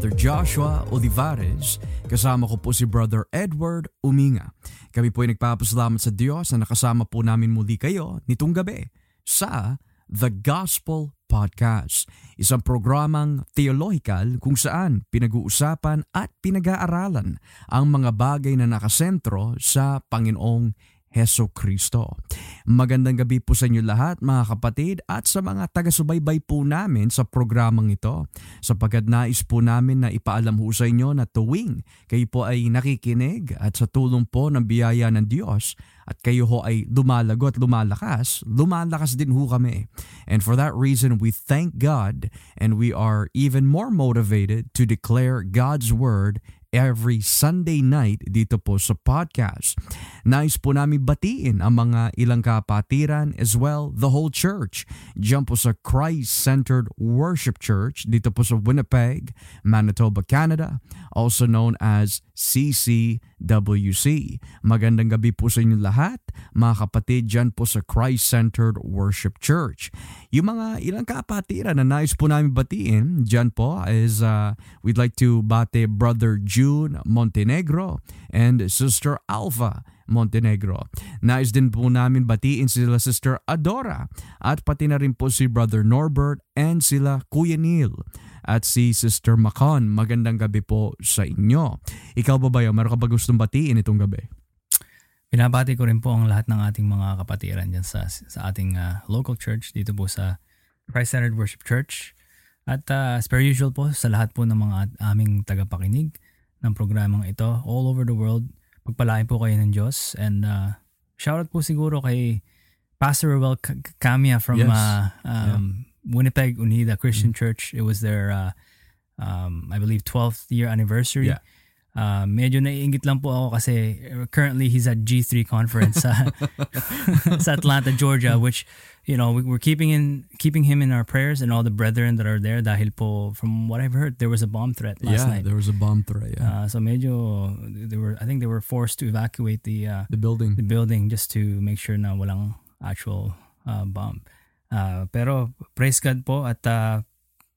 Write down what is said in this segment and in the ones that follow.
Brother Joshua Olivares, kasama ko po si Brother Edward Uminga. Kami po ay nagpapasalamat sa Diyos na nakasama po namin muli kayo nitong gabi sa The Gospel Podcast, isang programang theological kung saan pinag-uusapan at pinag-aaralan ang mga bagay na nakasentro sa Panginoong Heso Kristo. Magandang gabi po sa inyo lahat mga kapatid at sa mga taga-subaybay po namin sa programang ito sapagkat nais po namin na ipaalam ho sa inyo na tuwing kayo po ay nakikinig at sa tulong po ng biyaya ng Diyos at kayo ho ay lumalago at lumalakas, lumalakas din ho kami. And for that reason, we thank God and we are even more motivated to declare God's Word every Sunday night dito po sa podcast. Nais po namin batiin ang mga ilang kapatiran as well the whole church. Diyan po sa Christ-Centered Worship Church dito po sa Winnipeg, Manitoba, Canada, also known as CCWC. Magandang gabi po sa inyo lahat, mga kapatid dyan po sa Christ-Centered Worship Church. Yung mga ilang kapatiran na nais po namin batiin dyan po is uh, we'd like to bate Brother June Montenegro and Sister Alpha Montenegro. Nais din po namin batiin sila Sister Adora at pati na rin po si Brother Norbert and sila Kuya Neil at si Sister Macon. Magandang gabi po sa inyo. Ikaw ba ba meron ka ba gustong batiin itong gabi? Binabati ko rin po ang lahat ng ating mga kapatiran dyan sa, sa ating uh, local church dito po sa Christ-Centered Worship Church. At uh, as per usual po sa lahat po ng mga aming tagapakinig ng programang ito all over the world, pagpalain po kayo ng Diyos. And uh, shoutout po siguro kay Pastor Ruel Camia from yes. uh, um, yeah. Winnipeg Unida Christian mm-hmm. Church. It was their, uh, um, I believe, 12th year anniversary. Yeah. Uh, medyo naiingit lang po ako kasi currently he's at G3 conference sa, sa Atlanta, Georgia, which you know we're keeping in keeping him in our prayers and all the brethren that are there dahil po from what I've heard there was a bomb threat last yeah, night. there was a bomb threat. Yeah. Uh, so medyo they were I think they were forced to evacuate the uh, the building the building just to make sure na walang actual uh, bomb. Uh, pero praise God po at uh,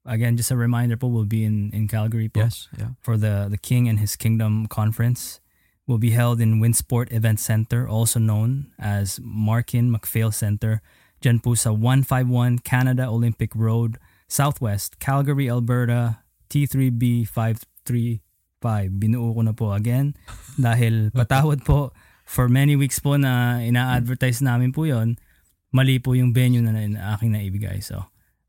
again, just a reminder po, we'll be in, in Calgary po yes, yeah. for the, the King and His Kingdom Conference. Will be held in Winsport Event Center, also known as Markin McPhail Center, dyan po sa 151 Canada Olympic Road, Southwest, Calgary, Alberta, T3B 535. Binuo ko na po again dahil patawad po for many weeks po na ina-advertise namin po yon mali po yung venue na, na aking naibigay. So,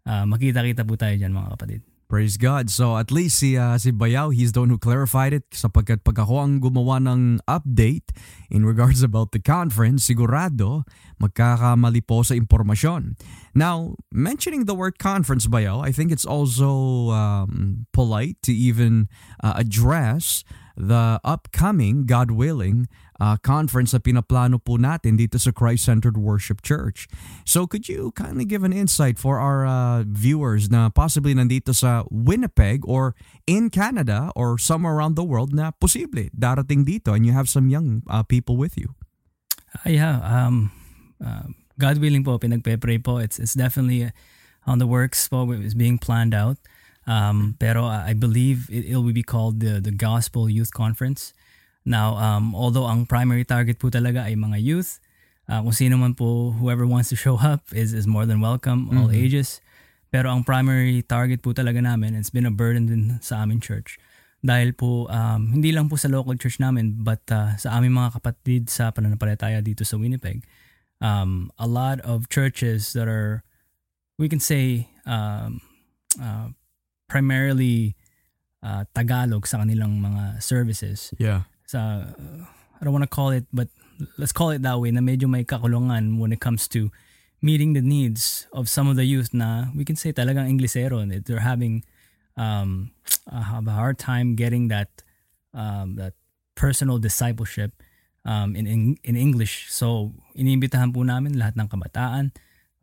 uh, makita-kita po tayo dyan mga kapatid. Praise God. So at least si, uh, si Bayaw, he's the one who clarified it sapagkat pag ako ang gumawa ng update in regards about the conference, sigurado magkakamali po sa impormasyon. Now, mentioning the word conference, Bayaw, I think it's also um, polite to even uh, address the upcoming, God willing, uh, conference na pinaplano po natin dito sa Christ-Centered Worship Church. So could you kindly give an insight for our uh, viewers na possibly nandito sa Winnipeg or in Canada or somewhere around the world na posible darating dito and you have some young uh, people with you? Uh, yeah, um, uh, God willing po, pinagpe-pray po. It's, it's definitely on the works po. It's being planned out. Um, pero I believe it, it will be called the, the Gospel Youth Conference. Now, um, although ang primary target po talaga ay mga youth, uh, kung sino man po, whoever wants to show up is, is more than welcome, all mm-hmm. ages. Pero ang primary target po talaga namin, it's been a burden din sa aming church. Dahil po, um, hindi lang po sa local church namin, but uh, sa aming mga kapatid sa pananampalataya dito sa Winnipeg, um, a lot of churches that are, we can say, um, uh, primarily uh, Tagalog sa kanilang mga services. Yeah sa I don't want to call it but let's call it that way na medyo may kakulungan when it comes to meeting the needs of some of the youth na we can say talagang Inglesero they're having um have a hard time getting that um that personal discipleship um in in, in English. So iniimbitahan po namin lahat ng kabataan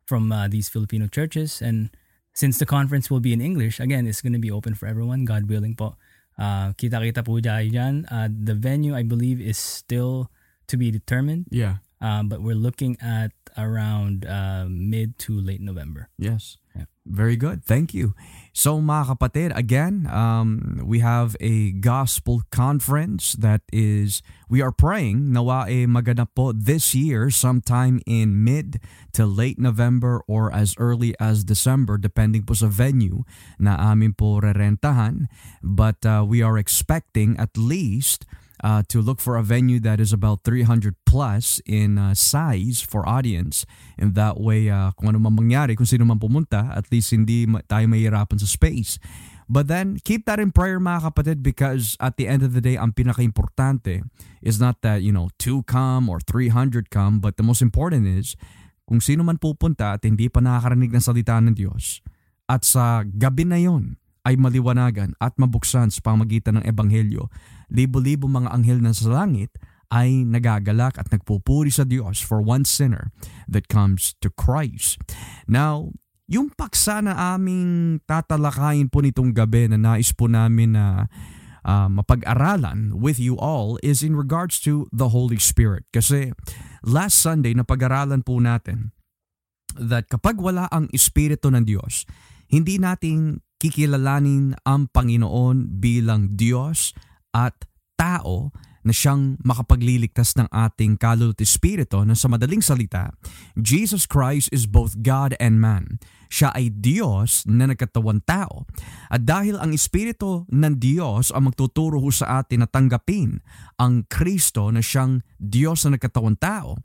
from uh, these Filipino churches and since the conference will be in English again it's going to be open for everyone God willing po Uh, kita-kita po dyan. Uh, the venue, I believe, is still to be determined. Yeah. Um, but we're looking at around uh, mid to late November. Yes. Very good. Thank you. So mga kapatid, again, um, we have a gospel conference that is, we are praying nawa e maganap po this year sometime in mid to late November or as early as December depending po sa venue na amin po rerentahan. But uh, we are expecting at least uh, to look for a venue that is about 300 plus in uh, size for audience. And that way, uh, kung ano man mangyari, kung sino man pumunta, at least hindi tayo mahirapan sa space. But then, keep that in prayer mga kapatid because at the end of the day, ang pinaka-importante is not that, you know, 2 come or 300 come, but the most important is, kung sino man pupunta at hindi pa nakakarinig ng salita ng Diyos, at sa gabi na yon ay maliwanagan at mabuksan sa pamagitan ng Ebanghelyo, libo-libo mga anghel na sa langit ay nagagalak at nagpupuri sa Diyos for one sinner that comes to Christ. Now, yung paksa na aming tatalakayin po nitong gabi na nais po namin na uh, mapag-aralan with you all is in regards to the Holy Spirit. Kasi last Sunday na pag-aralan po natin that kapag wala ang Espiritu ng Diyos, hindi natin kikilalanin ang Panginoon bilang Diyos at tao na siyang makapagliligtas ng ating kaluluwa at espiritu na sa madaling salita, Jesus Christ is both God and man. Siya ay Diyos na nagkatawan tao. At dahil ang espiritu ng Diyos ang magtuturo sa atin na tanggapin ang Kristo na siyang Diyos na nagkatawan tao,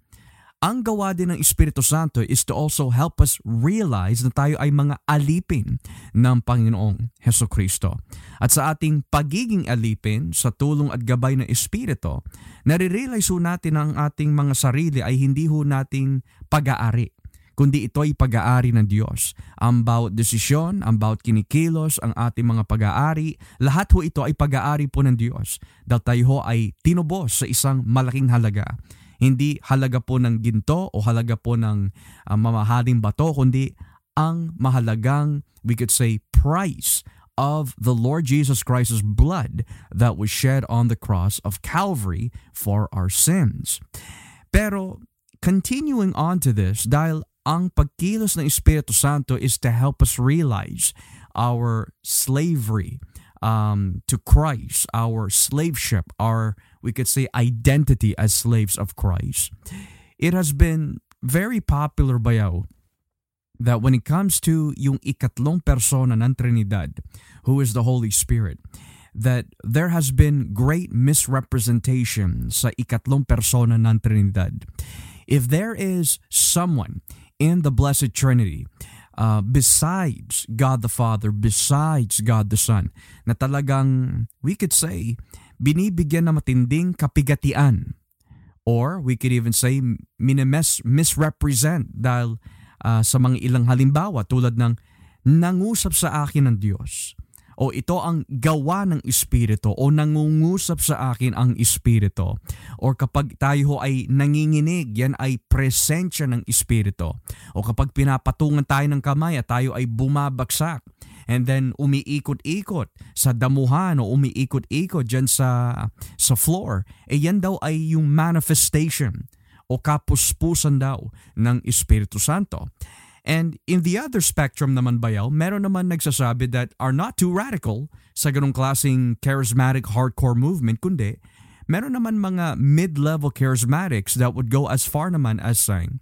ang gawa din ng Espiritu Santo is to also help us realize na tayo ay mga alipin ng Panginoong Heso Kristo. At sa ating pagiging alipin sa tulong at gabay ng Espiritu, nare-realize ho natin na ang ating mga sarili ay hindi ho nating pag-aari kundi ito ay pag-aari ng Diyos. Ang bawat desisyon, ang bawat kinikilos, ang ating mga pag-aari, lahat ho ito ay pag-aari po ng Diyos dahil tayo ho ay tinubos sa isang malaking halaga. Hindi halaga po ng ginto o halaga po ng uh, mamahaling bato, kundi ang mahalagang, we could say, price of the Lord Jesus Christ's blood that was shed on the cross of Calvary for our sins. Pero continuing on to this, dahil ang pagkilos ng Espiritu Santo is to help us realize our slavery um, to Christ, our slaveship, our we could say identity as slaves of Christ. It has been very popular bayaw that when it comes to yung ikatlong persona ng Trinidad, who is the Holy Spirit, that there has been great misrepresentation sa ikatlong persona ng Trinidad. If there is someone in the Blessed Trinity uh, besides God the Father, besides God the Son, na talagang, we could say, binibigyan ng matinding kapigatian. Or we could even say minimes, misrepresent dahil uh, sa mga ilang halimbawa tulad ng nangusap sa akin ng Diyos. O ito ang gawa ng Espiritu. O nangungusap sa akin ang Espiritu. O kapag tayo ay nanginginig, yan ay presensya ng Espiritu. O kapag pinapatungan tayo ng kamay at tayo ay bumabagsak and then umiikot-ikot sa damuhan o umiikot-ikot dyan sa, sa floor, eh yan daw ay yung manifestation o kapuspusan daw ng Espiritu Santo. And in the other spectrum naman bayaw, meron naman nagsasabi that are not too radical sa ganong klaseng charismatic hardcore movement, kundi meron naman mga mid-level charismatics that would go as far naman as saying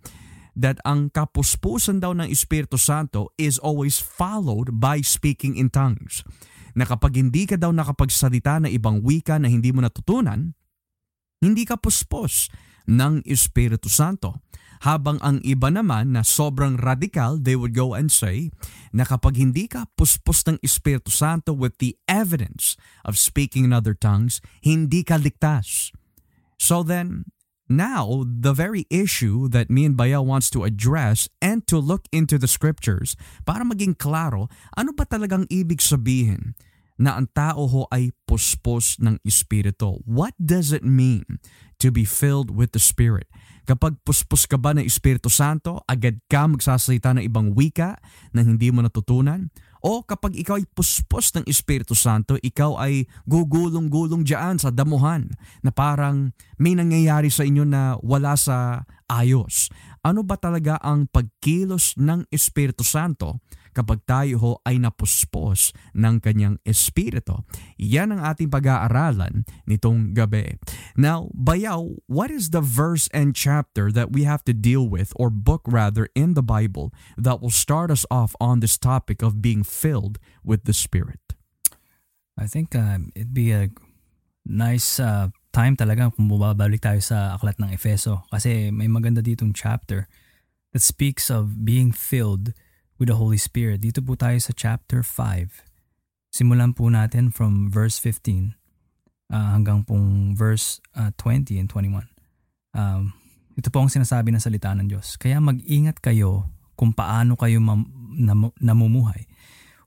that ang kapuspusan daw ng Espiritu Santo is always followed by speaking in tongues. Na kapag hindi ka daw nakapagsalita na ibang wika na hindi mo natutunan, hindi ka puspos ng Espiritu Santo. Habang ang iba naman na sobrang radikal, they would go and say na kapag hindi ka puspos ng Espiritu Santo with the evidence of speaking in other tongues, hindi ka ligtas. So then, now the very issue that me and Baya wants to address and to look into the scriptures para maging klaro ano ba talagang ibig sabihin na ang tao ho ay puspos ng Espiritu. What does it mean to be filled with the Spirit? Kapag puspos ka ba ng Espiritu Santo, agad ka magsasalita ng ibang wika na hindi mo natutunan? O kapag ikaw ay puspos ng Espiritu Santo, ikaw ay gugulong-gulong dyan sa damuhan na parang may nangyayari sa inyo na wala sa ayos. ano ba talaga ang pagkilos ng Espiritu Santo kapag tayo ho ay napuspos ng kanyang Espiritu. Yan ang ating pag-aaralan nitong gabi. Now, Bayaw, what is the verse and chapter that we have to deal with or book rather in the Bible that will start us off on this topic of being filled with the Spirit? I think uh, it'd be a nice uh, time talaga kung bumabalik tayo sa aklat ng Efeso kasi may maganda ditong chapter that speaks of being filled with the Holy Spirit. Dito po tayo sa chapter 5. Simulan po natin from verse 15 uh, hanggang pong verse uh, 20 and 21. Um, ito po ang sinasabi ng salita ng Diyos. Kaya mag-ingat kayo kung paano kayo mam- nam- namumuhay.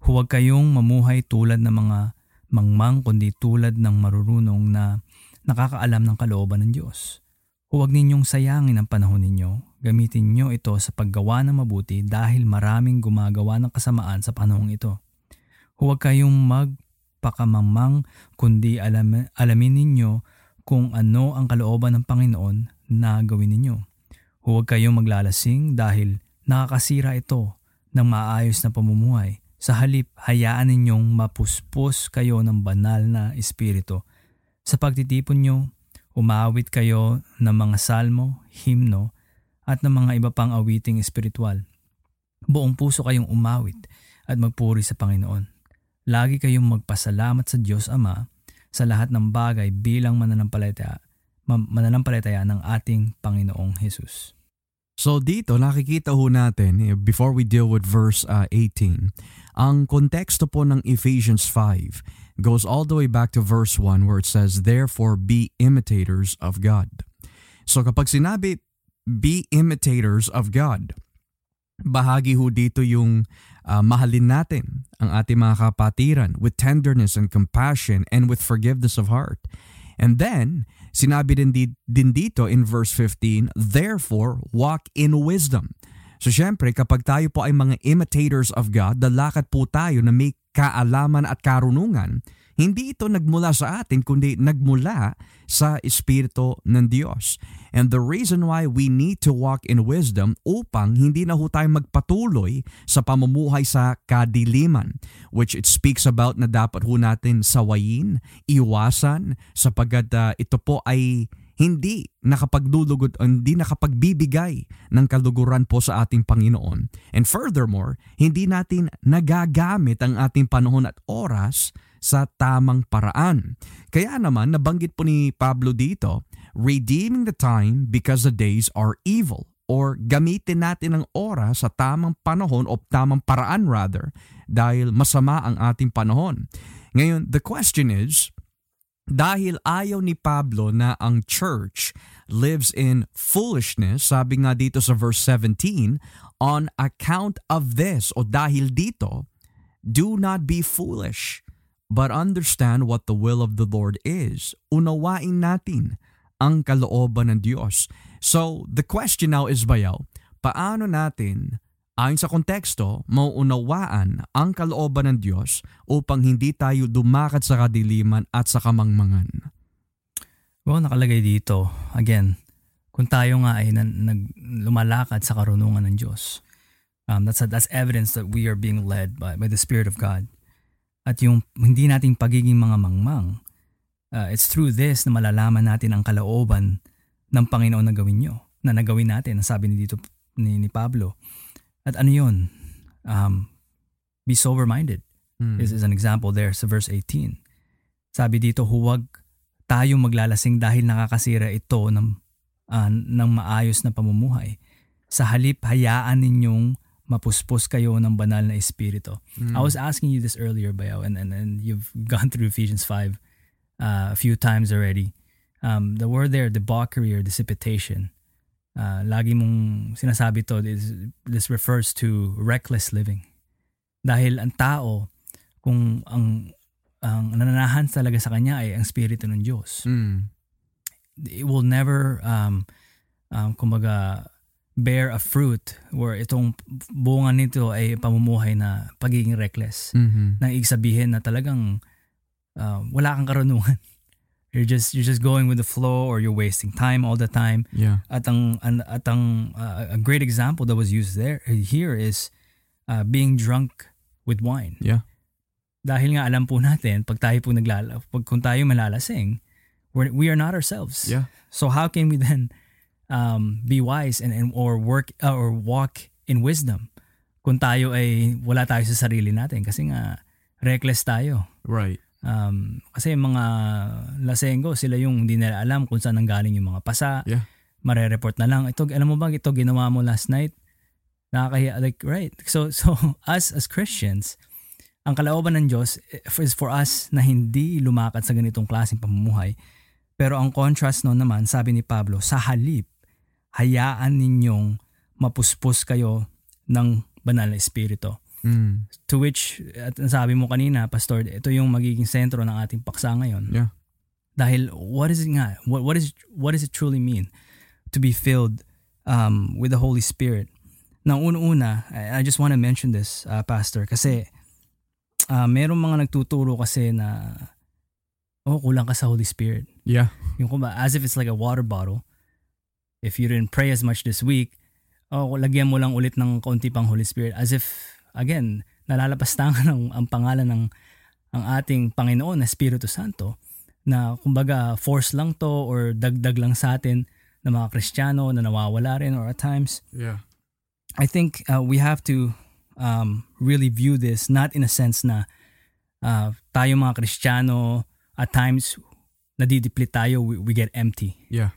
Huwag kayong mamuhay tulad ng mga mangmang kundi tulad ng marurunong na nakakaalam ng kalooban ng Diyos. Huwag ninyong sayangin ang panahon ninyo. Gamitin nyo ito sa paggawa ng mabuti dahil maraming gumagawa ng kasamaan sa panahong ito. Huwag kayong magpakamamang kundi alam, alamin ninyo kung ano ang kalooban ng Panginoon na gawin ninyo. Huwag kayong maglalasing dahil nakakasira ito ng maayos na pamumuhay sa halip, hayaan ninyong mapuspos kayo ng banal na espiritu. Sa pagtitipon nyo, umawit kayo ng mga salmo, himno, at ng mga iba pang awiting espiritual. Buong puso kayong umawit at magpuri sa Panginoon. Lagi kayong magpasalamat sa Diyos Ama sa lahat ng bagay bilang mananampalataya, mananampalataya ng ating Panginoong Hesus. So dito nakikita ho natin eh, before we deal with verse uh, 18, ang konteksto po ng Ephesians 5 goes all the way back to verse 1 where it says, Therefore be imitators of God. So kapag sinabi, be imitators of God, bahagi ho dito yung uh, mahalin natin ang ating mga kapatiran with tenderness and compassion and with forgiveness of heart. And then, Sinabi din, di, din dito in verse 15, Therefore, walk in wisdom. So syempre, kapag tayo po ay mga imitators of God, dalakad po tayo na may kaalaman at karunungan, hindi ito nagmula sa atin kundi nagmula sa Espiritu ng Diyos. And the reason why we need to walk in wisdom upang hindi na ho tayo magpatuloy sa pamumuhay sa kadiliman which it speaks about na dapat ho natin sawayin, iwasan sapagkat uh, ito po ay hindi nakapaglulugod hindi nakapagbibigay ng kaluguran po sa ating Panginoon. And furthermore, hindi natin nagagamit ang ating panahon at oras sa tamang paraan. Kaya naman nabanggit po ni Pablo dito, redeeming the time because the days are evil or gamitin natin ang oras sa tamang panahon o tamang paraan rather dahil masama ang ating panahon. Ngayon, the question is, dahil ayaw ni Pablo na ang church lives in foolishness, sabi nga dito sa verse 17, on account of this o dahil dito, do not be foolish but understand what the will of the Lord is. Unawain natin ang kalooban ng Diyos. So, the question now is bayaw, paano natin ayon sa konteksto, mauunawaan ang kalooban ng Diyos upang hindi tayo dumakad sa kadiliman at sa kamangmangan? Well, nakalagay dito, again, kung tayo nga ay nag, nag, lumalakad sa karunungan ng Diyos, um, that's, that's evidence that we are being led by, by the Spirit of God at yung hindi nating pagiging mga mangmang, uh, it's through this na malalaman natin ang kalooban ng Panginoon na gawin nyo, na nagawin natin, sabi ni dito ni, ni Pablo. At ano yun? Um, be sober-minded. Hmm. This is an example there sa verse 18. Sabi dito, huwag tayong maglalasing dahil nakakasira ito ng, uh, ng maayos na pamumuhay. Sa halip, hayaan ninyong mapuspos kayo ng banal na espiritu. Mm. I was asking you this earlier, Bayaw, and, and, and you've gone through Ephesians 5 uh, a few times already. Um, the word there, debauchery or dissipation, uh, lagi mong sinasabi to, this, this refers to reckless living. Dahil ang tao, kung ang ang nananahan talaga sa kanya ay ang spirito ng Diyos. Mm. It will never um um kumbaga bear a fruit where itong bunga nito ay pamumuhay na pagiging reckless. Mm-hmm. Nang ibig sabihin na talagang uh, wala kang karunungan. You're just you're just going with the flow or you're wasting time all the time. Yeah. At ang, an, at ang uh, a great example that was used there here is uh, being drunk with wine. Yeah. Dahil nga alam po natin pag tayo po naglala pag kung tayo malalasing, we're, we are not ourselves. Yeah. So how can we then um, be wise and, and or work uh, or walk in wisdom kung tayo ay wala tayo sa sarili natin kasi nga reckless tayo. Right. Um, kasi yung mga lasenggo, sila yung hindi nila alam kung saan nanggaling yung mga pasa. Yeah. Mare-report na lang. Ito, alam mo ba, ito ginawa mo last night? Nakakahiya. Like, right. So, so us as Christians, ang kalooban ng Diyos is for us na hindi lumakad sa ganitong klaseng pamumuhay. Pero ang contrast no naman, sabi ni Pablo, sa halip, hayaan ninyong mapuspos kayo ng banal na espiritu. Mm. To which, at sabi mo kanina, Pastor, ito yung magiging sentro ng ating paksa ngayon. Yeah. Dahil what is it nga? What, what, is, what does it truly mean to be filled um, with the Holy Spirit? Na una-una, I, I just want to mention this, uh, Pastor, kasi uh, merong mga nagtuturo kasi na oh, kulang ka sa Holy Spirit. Yeah. Yung kumba, as if it's like a water bottle. If you didn't pray as much this week, oh, lagyan mo lang ulit ng kaunti pang Holy Spirit. As if, again, nalalapastangan ng ang pangalan ng ang ating Panginoon na Espiritu Santo na kumbaga force lang to or dagdag lang sa atin ng mga Kristiyano na nawawala rin or at times. Yeah. I think uh, we have to um, really view this not in a sense na uh, tayo mga Kristiyano at times nadidiplit tayo, we, we get empty. Yeah.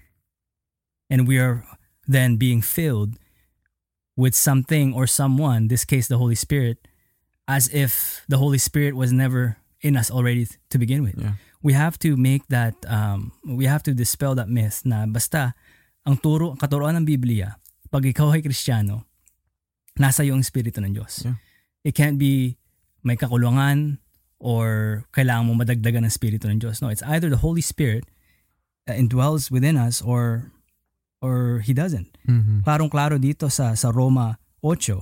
And we are then being filled with something or someone, this case the Holy Spirit, as if the Holy Spirit was never in us already to begin with. Yeah. We have to make that, um, we have to dispel that myth na basta ang turo, katuroan ng Biblia, pag ikaw ay Kristiyano, nasa iyo ang Espiritu ng Diyos. Yeah. It can't be may kakulungan or kailangan mo madagdagan ng Espiritu ng Diyos. No, it's either the Holy Spirit uh, indwells within us or or He doesn't. Mm-hmm. Klarong-klaro dito sa, sa Roma 8.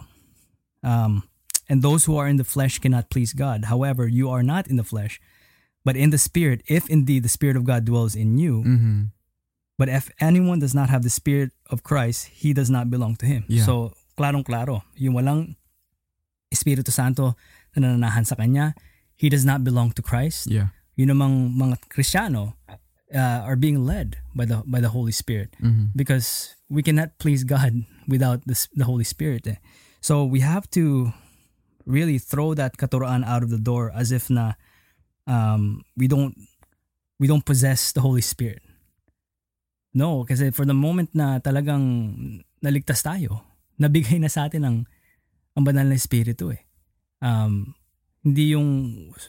Um, and those who are in the flesh cannot please God. However, you are not in the flesh, but in the Spirit, if indeed the Spirit of God dwells in you. Mm-hmm. But if anyone does not have the Spirit of Christ, he does not belong to Him. Yeah. So, klarong-klaro. Yung walang Espiritu Santo na nananahan sa Kanya, he does not belong to Christ. Yeah. Yun namang mga Kristiyano uh, are being led by the by the Holy Spirit Mm-hmm. because we cannot please God without this, the Holy Spirit. eh. So we have to really throw that katuroan out of the door as if na um, we don't we don't possess the Holy Spirit. No, kasi for the moment na talagang naligtas tayo, nabigay na sa atin ang ang banal na espiritu eh. Um, hindi yung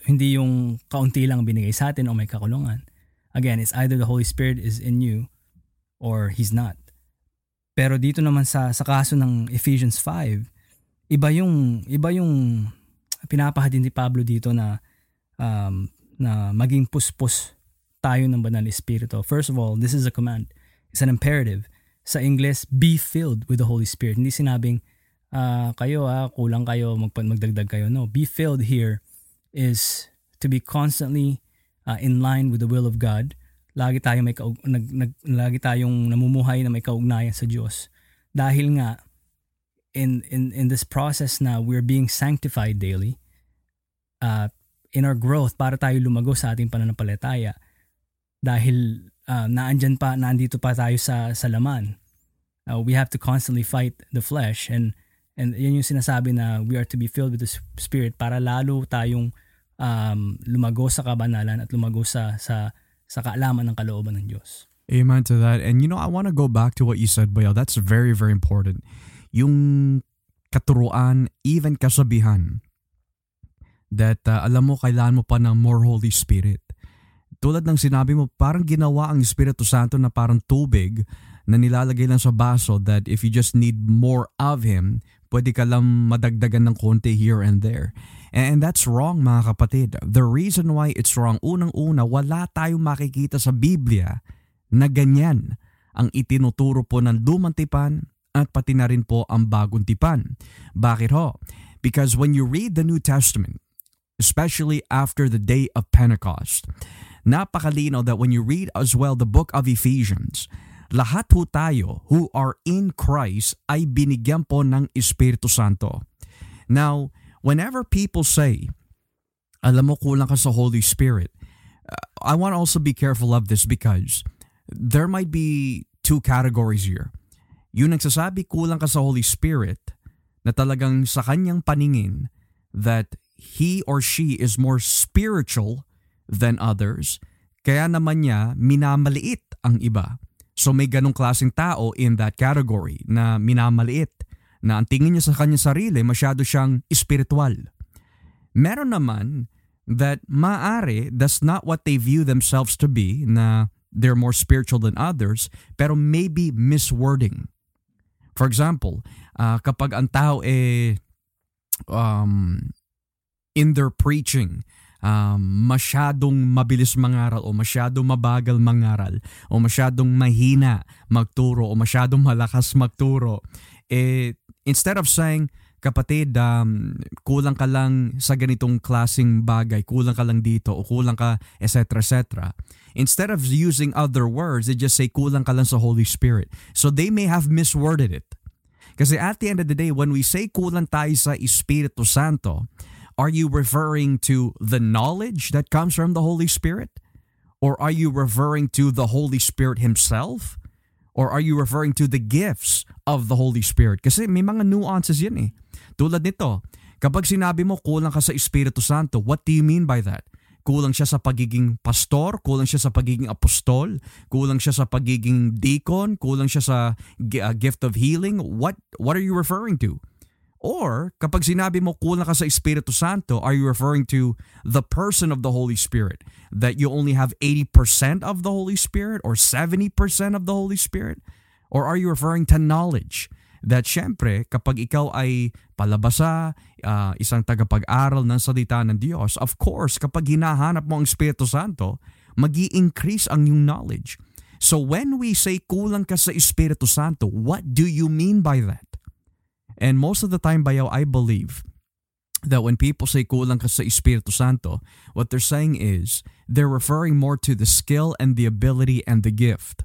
hindi yung kaunti lang binigay sa atin o may kakulungan. Again, it's either the Holy Spirit is in you or he's not. Pero dito naman sa sa kaso ng Ephesians 5, iba yung iba yung pinapahadin ni Pablo dito na um, na maging puspos tayo ng banal na espiritu. First of all, this is a command. It's an imperative. Sa English, be filled with the Holy Spirit. Hindi sinabing ah, kayo ah, kulang kayo, mag magdagdag kayo. No, be filled here is to be constantly uh, in line with the will of God. Lagi tayo may kaug- nag, nag, lagi tayong namumuhay na may kaugnayan sa Diyos. Dahil nga in in in this process na we're being sanctified daily, uh, in our growth para tayo lumago sa ating pananampalataya dahil uh, naandyan pa naandito pa tayo sa sa laman. Uh, we have to constantly fight the flesh and and yun yung sinasabi na we are to be filled with the spirit para lalo tayong um, lumago sa kabanalan at lumago sa sa sa kaalaman ng kalooban ng Diyos. Amen to that. And you know, I want to go back to what you said, Bayo. That's very, very important. Yung katuruan, even kasabihan, that uh, alam mo, kailangan mo pa ng more Holy Spirit. Tulad ng sinabi mo, parang ginawa ang Espiritu Santo na parang tubig na nilalagay lang sa baso that if you just need more of Him, pwede ka lang madagdagan ng konti here and there. And that's wrong mga kapatid. The reason why it's wrong, unang-una, wala tayong makikita sa Biblia na ganyan ang itinuturo po ng lumang tipan at pati na rin po ang bagong tipan. Bakit ho? Because when you read the New Testament, especially after the day of Pentecost, napakalinaw that when you read as well the book of Ephesians, lahat ho tayo who are in Christ ay binigyan po ng Espiritu Santo. Now, whenever people say, alam mo kulang ka sa Holy Spirit, uh, I want to also be careful of this because there might be two categories here. Yung nagsasabi kulang ka sa Holy Spirit na talagang sa kanyang paningin that he or she is more spiritual than others, kaya naman niya minamaliit ang iba. So may ganong klaseng tao in that category na minamaliit na ang tingin niya sa kanyang sarili masyado siyang spiritual. Meron naman that maari that's not what they view themselves to be na they're more spiritual than others pero maybe miswording. For example, uh, kapag ang tao eh um, in their preaching um, masyadong mabilis mangaral o masyadong mabagal mangaral o masyadong mahina magturo o masyadong malakas magturo eh instead of saying kapatid, um, kulang ka lang sa ganitong klasing bagay, kulang ka lang dito, o kulang ka, etc. etc. Instead of using other words, they just say kulang ka lang sa Holy Spirit. So they may have misworded it. Kasi at the end of the day, when we say kulang tayo sa Espiritu Santo, are you referring to the knowledge that comes from the Holy Spirit? Or are you referring to the Holy Spirit Himself? Or are you referring to the gifts of the Holy Spirit? Kasi may mga nuances yan eh. Tulad nito, kapag sinabi mo kulang ka sa Espiritu Santo, what do you mean by that? Kulang siya sa pagiging pastor, kulang siya sa pagiging apostol, kulang siya sa pagiging deacon, kulang siya sa uh, gift of healing. What what are you referring to? Or kapag sinabi mo kulang ka sa Espiritu Santo, are you referring to the person of the Holy Spirit? That you only have 80% of the Holy Spirit or 70% of the Holy Spirit? Or are you referring to knowledge? that syempre kapag ikaw ay palabasa, uh, isang tagapag-aral ng salita ng Diyos, of course kapag hinahanap mo ang Espiritu Santo, mag increase ang iyong knowledge. So when we say kulang ka sa Espiritu Santo, what do you mean by that? And most of the time, bayaw, I believe that when people say kulang ka sa Espiritu Santo, what they're saying is they're referring more to the skill and the ability and the gift.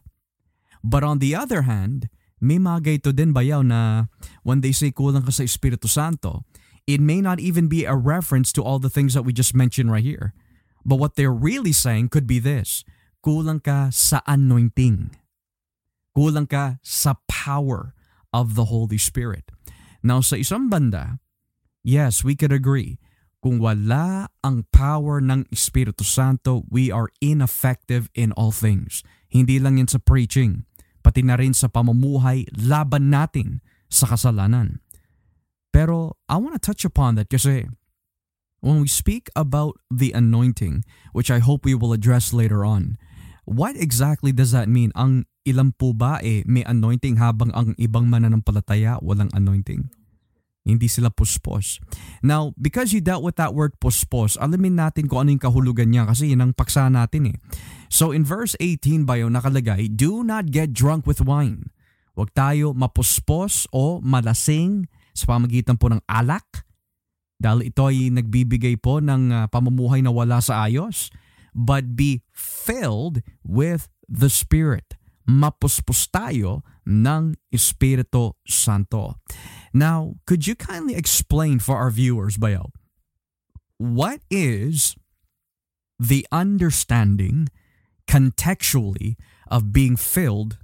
But on the other hand, may mga gayto din bayaw na when they say kulang ka sa Espiritu Santo, it may not even be a reference to all the things that we just mentioned right here. But what they're really saying could be this, kulang ka sa anointing. Kulang ka sa power of the Holy Spirit. Now sa isang banda, yes, we could agree. Kung wala ang power ng Espiritu Santo, we are ineffective in all things. Hindi lang yan sa preaching pati na rin sa pamumuhay laban natin sa kasalanan. Pero I want to touch upon that kasi when we speak about the anointing, which I hope we will address later on, what exactly does that mean? Ang ilang po ba eh may anointing habang ang ibang mananampalataya walang anointing? Hindi sila puspos. Now, because you dealt with that word puspos, alamin natin kung ano yung kahulugan niya kasi yun ang paksa natin eh. So in verse 18 ba nakalagay, Do not get drunk with wine. Huwag tayo mapuspos o malasing sa pamagitan po ng alak dahil ito ay nagbibigay po ng uh, pamumuhay na wala sa ayos but be filled with the Spirit. Mapuspos tayo ng Espiritu Santo. Now, could you kindly explain for our viewers, Bayo, what is the understanding contextually of being filled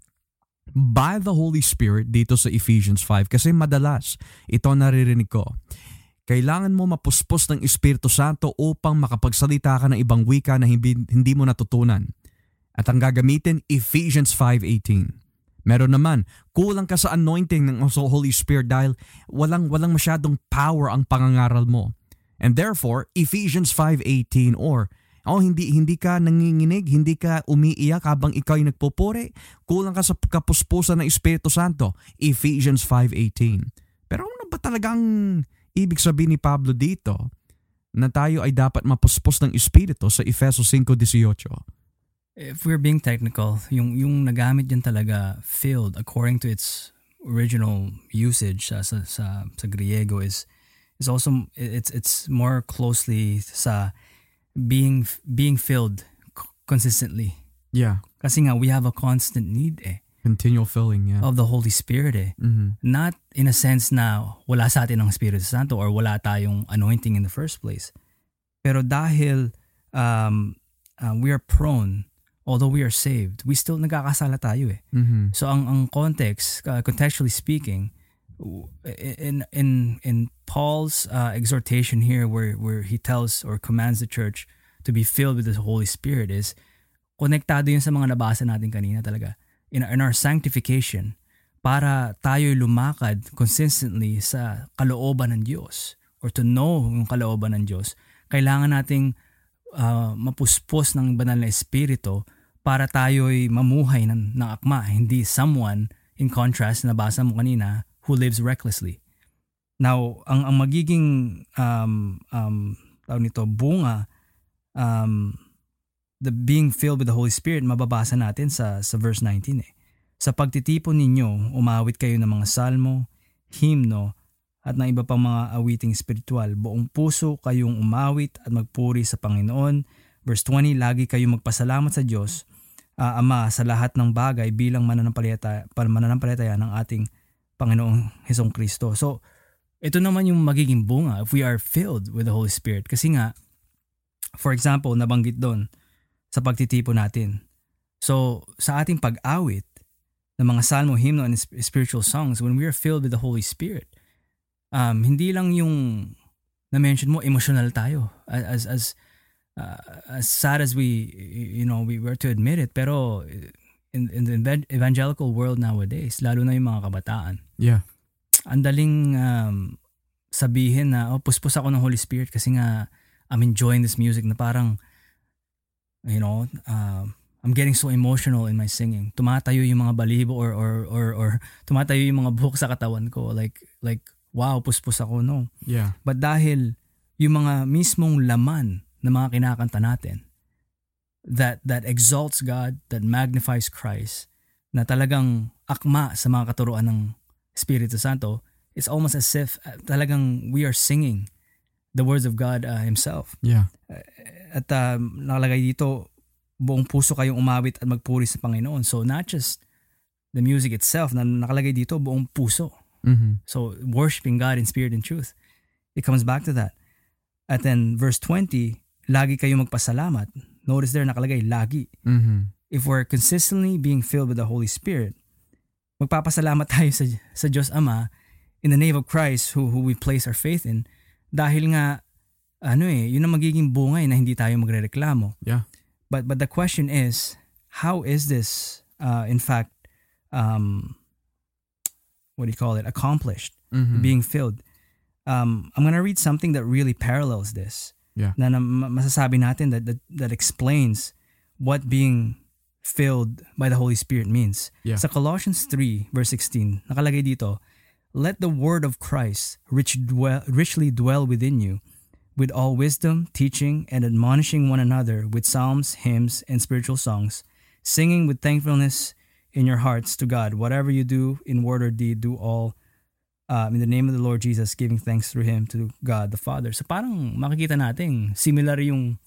by the Holy Spirit dito sa Ephesians 5? Kasi madalas, ito naririnig ko. Kailangan mo mapuspos ng Espiritu Santo upang makapagsalita ka ng ibang wika na hindi, hindi mo natutunan. At ang gagamitin, Ephesians 5.18. Meron naman, kulang ka sa anointing ng Holy Spirit dahil walang walang masyadong power ang pangangaral mo. And therefore, Ephesians 5:18 or oh hindi hindi ka nanginginig, hindi ka umiiyak habang ikaw ay nagpupuri, kulang ka sa kapuspusan ng Espiritu Santo. Ephesians 5:18. Pero ano ba talagang ibig sabihin ni Pablo dito na tayo ay dapat mapuspos ng Espiritu sa Efeso 5:18? If we're being technical, yung yung nagamit diyan talaga filled according to its original usage sa sa sa, sa Griego is is also it's it's more closely sa being being filled consistently. Yeah. Kasi nga, we have a constant need eh, Continual filling, yeah. of the Holy Spirit eh. Mhm. Not in a sense na wala sa atin ang Espiritu Santo or wala tayong anointing in the first place. Pero dahil um, uh, we are prone, although we are saved, we still nagkakasala tayo eh. Mhm. So ang ang context, uh, contextually speaking, in in in Paul's uh, exhortation here, where where he tells or commands the church to be filled with the Holy Spirit, is konektado yun sa mga nabasa natin kanina talaga. In, in our sanctification, para tayo lumakad consistently sa kalooban ng Diyos or to know yung kalooban ng Diyos, kailangan nating uh, mapuspos ng banal na espiritu para tayo'y mamuhay ng, ng akma, hindi someone in contrast na basa mo kanina who lives recklessly. Now, ang ang magiging um um tawag nito bunga um the being filled with the Holy Spirit mababasa natin sa sa verse 19 eh. Sa pagtitipon ninyo, umawit kayo ng mga salmo, himno, at ng iba pang mga awiting spiritual. Buong puso kayong umawit at magpuri sa Panginoon. Verse 20, lagi kayong magpasalamat sa Diyos, ah, Ama, sa lahat ng bagay bilang mananampalataya, mananampalataya ng ating Panginoong Hesong Kristo. So, ito naman yung magiging bunga if we are filled with the Holy Spirit. Kasi nga, for example, nabanggit doon sa pagtitipo natin. So, sa ating pag-awit ng mga salmo, hymno, and sp- spiritual songs, when we are filled with the Holy Spirit, um, hindi lang yung na-mention mo, emotional tayo. As, as, uh, as sad as we, you know, we were to admit it, pero in, in the evan- evangelical world nowadays, lalo na yung mga kabataan, Yeah. ang daling um, sabihin na, oh, puspos ako ng Holy Spirit kasi nga I'm enjoying this music na parang, you know, uh, I'm getting so emotional in my singing. Tumatayo yung mga balibo or, or, or, or tumatayo yung mga buhok sa katawan ko. Like, like, wow, puspos ako. No. Yeah. But dahil yung mga mismong laman ng mga kinakanta natin that that exalts God, that magnifies Christ, na talagang akma sa mga katuruan ng Espiritu Santo, it's almost as if uh, talagang we are singing the words of God uh, himself. Yeah. At uh, nakalagay dito, buong puso kayong umawit at magpuri sa Panginoon. So not just the music itself, na nakalagay dito, buong puso. Mhm. So worshiping God in spirit and truth. It comes back to that. At then verse 20, lagi kayo magpasalamat. Notice there nakalagay, lagi. Mhm. If we're consistently being filled with the Holy Spirit, magpapasalamat tayo sa, sa Diyos Ama in the name of Christ who, who we place our faith in dahil nga ano eh, yun ang magiging bungay na hindi tayo magrereklamo. Yeah. But but the question is, how is this uh, in fact um, what do you call it accomplished? Mhm. being filled. Um, I'm gonna read something that really parallels this. Yeah. Na, na masasabi natin that, that that explains what being filled by the Holy Spirit means. Yeah. Sa Colossians 3 verse 16, nakalagay dito, Let the word of Christ rich dwell, richly dwell within you, with all wisdom, teaching, and admonishing one another with psalms, hymns, and spiritual songs, singing with thankfulness in your hearts to God. Whatever you do in word or deed, do all um, in the name of the Lord Jesus, giving thanks through Him to God the Father. So parang makikita natin, similar yung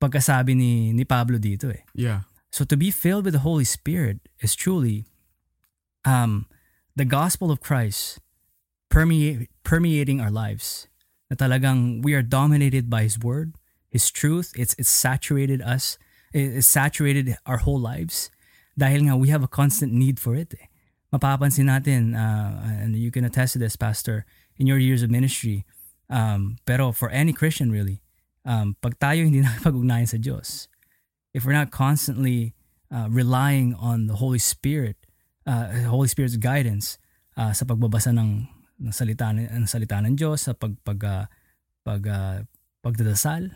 pagkasabi ni, ni Pablo dito eh. Yeah. So to be filled with the Holy Spirit is truly um, the gospel of Christ permeate, permeating our lives. Na talagang we are dominated by His Word, His truth. It's it's saturated us. It- It's saturated our whole lives. Dahil nga we have a constant need for it. Eh. Mapapansin natin, uh, and you can attest to this, Pastor, in your years of ministry. Um, pero for any Christian really, um, pag tayo hindi nakapag-ugnayan sa Diyos, if we're not constantly uh, relying on the Holy Spirit, uh, Holy Spirit's guidance uh, sa pagbabasa ng, ng salita ng salita ng Diyos, sa pag pag uh, pag uh, pagdadasal,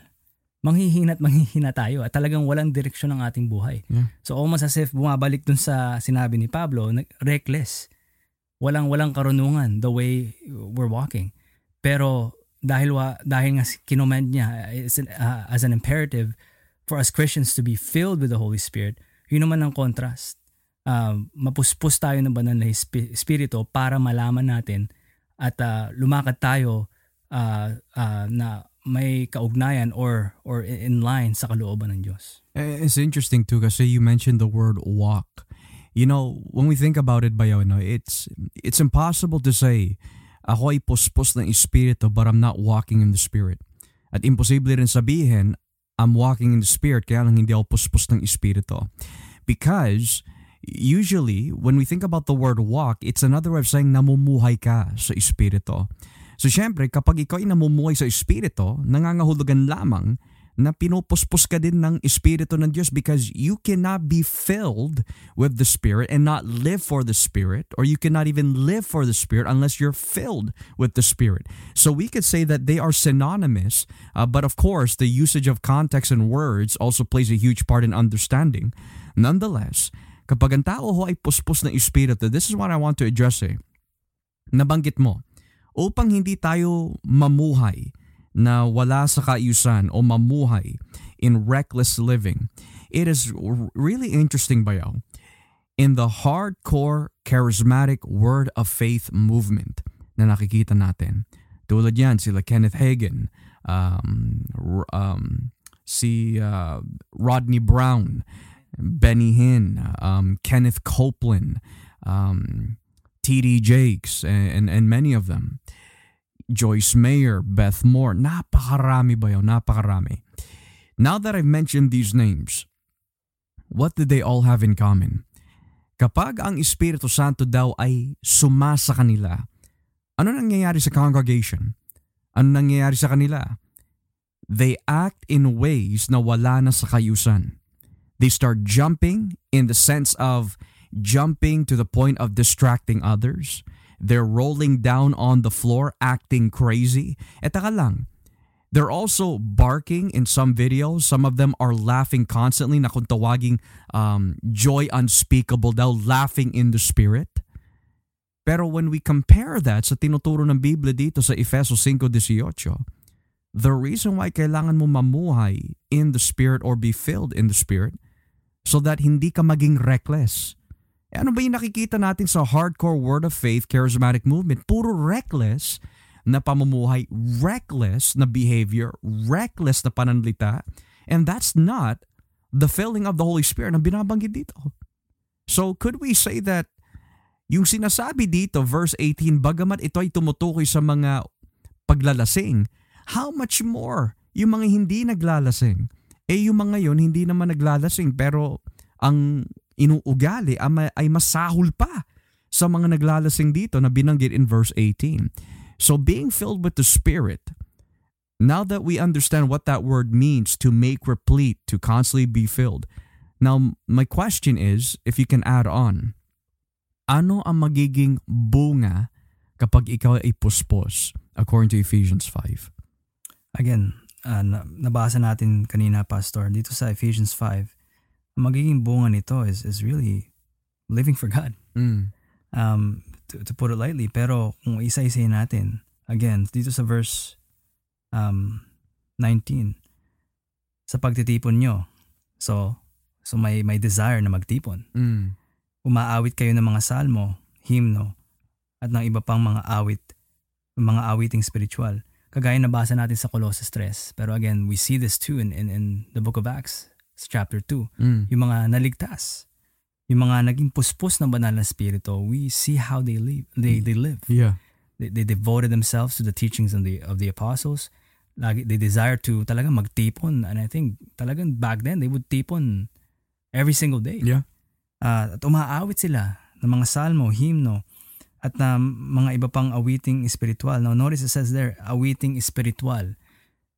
manghihina at manghihina tayo at talagang walang direksyon ng ating buhay. Yeah. So almost as if bumabalik dun sa sinabi ni Pablo, reckless. Walang walang karunungan the way we're walking. Pero dahil wa, dahil nga kinommend niya it's an, uh, as an imperative for us Christians to be filled with the Holy Spirit, yun naman ang contrast. Um, mapuspos tayo ng banal na espi- espiritu para malaman natin at uh, lumakad tayo uh, uh, na may kaugnayan or or in line sa kalooban ng Diyos. Eh, It's interesting too kasi you mentioned the word walk. You know, when we think about it, Bayo, no, it's it's impossible to say ako ay puspos ng espiritu but I'm not walking in the spirit. At imposible rin sabihin I'm walking in the spirit kaya lang hindi ako puspos ng espiritu. Because usually when we think about the word walk, it's another way of saying namumuhay ka sa espiritu. So syempre, kapag ikaw ay namumuhay sa espiritu, nangangahulugan lamang na pinupuspos ka din ng espiritu ng Diyos because you cannot be filled with the Spirit and not live for the Spirit or you cannot even live for the Spirit unless you're filled with the Spirit. So we could say that they are synonymous, uh, but of course, the usage of context and words also plays a huge part in understanding. Nonetheless, kapag ang tao ho ay puspos ng espiritu, this is what I want to address eh. Nabanggit mo, upang hindi tayo mamuhay na wala sa kaayusan o mamuhay in reckless living. It is really interesting bayaw. In the hardcore charismatic word of faith movement na nakikita natin, tulad yan sila Kenneth Hagin, um, um, si uh, Rodney Brown, Benny Hinn, um, Kenneth Copeland, um, T.D. Jakes, and, and, and many of them. Joyce Mayer, Beth Moore, napakarami ba yun? Napakarami. Now that I've mentioned these names, what did they all have in common? Kapag ang Espiritu Santo daw ay suma sa kanila, ano nangyayari sa congregation? Ano nangyayari sa kanila? They act in ways na wala na sa kayusan. They start jumping in the sense of jumping to the point of distracting others. They're rolling down on the floor, acting crazy. E lang, they're also barking in some videos. Some of them are laughing constantly na tawaging um, joy unspeakable daw, laughing in the spirit. Pero when we compare that sa tinuturo ng Biblia dito sa Efeso 5.18, the reason why kailangan mo mamuhay in the Spirit or be filled in the Spirit so that hindi ka maging reckless. Eh, ano ba yung nakikita natin sa hardcore word of faith charismatic movement? Puro reckless na pamumuhay, reckless na behavior, reckless na pananalita. And that's not the filling of the Holy Spirit na binabanggit dito. So could we say that yung sinasabi dito, verse 18, bagamat ito ay tumutukoy sa mga paglalasing, how much more yung mga hindi naglalasing? Eh yung mga yon hindi naman naglalasing pero ang inuugali ay masahol pa sa mga naglalasing dito na binanggit in verse 18. So being filled with the Spirit, now that we understand what that word means to make replete, to constantly be filled, now my question is, if you can add on, ano ang magiging bunga kapag ikaw ay puspos according to Ephesians 5? Again, uh, nabasa natin kanina, Pastor, dito sa Ephesians 5, ang magiging bunga nito is, is really living for God. Mm. Um, to, to put it lightly, pero kung isa-isayin natin, again, dito sa verse um, 19, sa pagtitipon nyo, so, so may, may desire na magtipon. Mm. Umaawit kayo ng mga salmo, himno, at ng iba pang mga awit, mga awiting spiritual. Kagaya nabasa natin sa Colossus 3. Pero again, we see this too in, in, in the book of Acts, chapter 2. Mm. Yung mga naligtas, yung mga naging puspos ng banal na spirito, we see how they live. They, they live. Yeah. They, they devoted themselves to the teachings of the, of the apostles. Lagi, they desire to talagang magtipon. And I think talagang back then, they would tipon every single day. Yeah. Uh, at umaawit sila ng mga salmo, himno, at na mga iba pang awiting espiritual. Now notice it says there, awiting espiritual.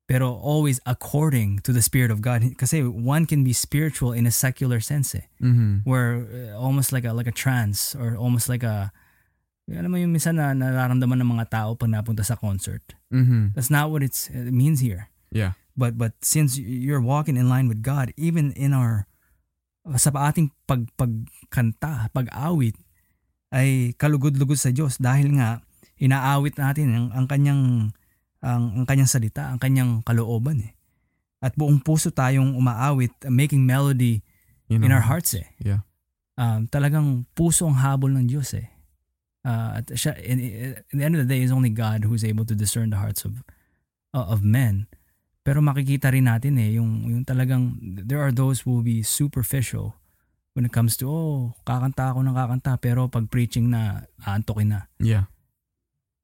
Pero always according to the Spirit of God. Kasi one can be spiritual in a secular sense eh. Mm-hmm. Where uh, almost like a like a trance or almost like a alam mo yung minsan na nararamdaman ng mga tao pag napunta sa concert. Mm-hmm. That's not what it's, it means here. Yeah. But but since you're walking in line with God, even in our sa ating pag pagkanta, pag-awit ay kalugod-lugod sa Diyos dahil nga inaawit natin ang, ang kanyang ang, ang kanyang salita, ang kanyang kalooban eh. At buong puso tayong umaawit, making melody You in our hearts eh. Yeah. Um, talagang puso ang habol ng Diyos eh. Uh, at siya, in, in, the end of the day, it's only God who's able to discern the hearts of uh, of men. Pero makikita rin natin eh, yung, yung talagang, there are those who will be superficial when it comes to, oh, kakanta ako ng kakanta, pero pag preaching na, aantokin na. Yeah.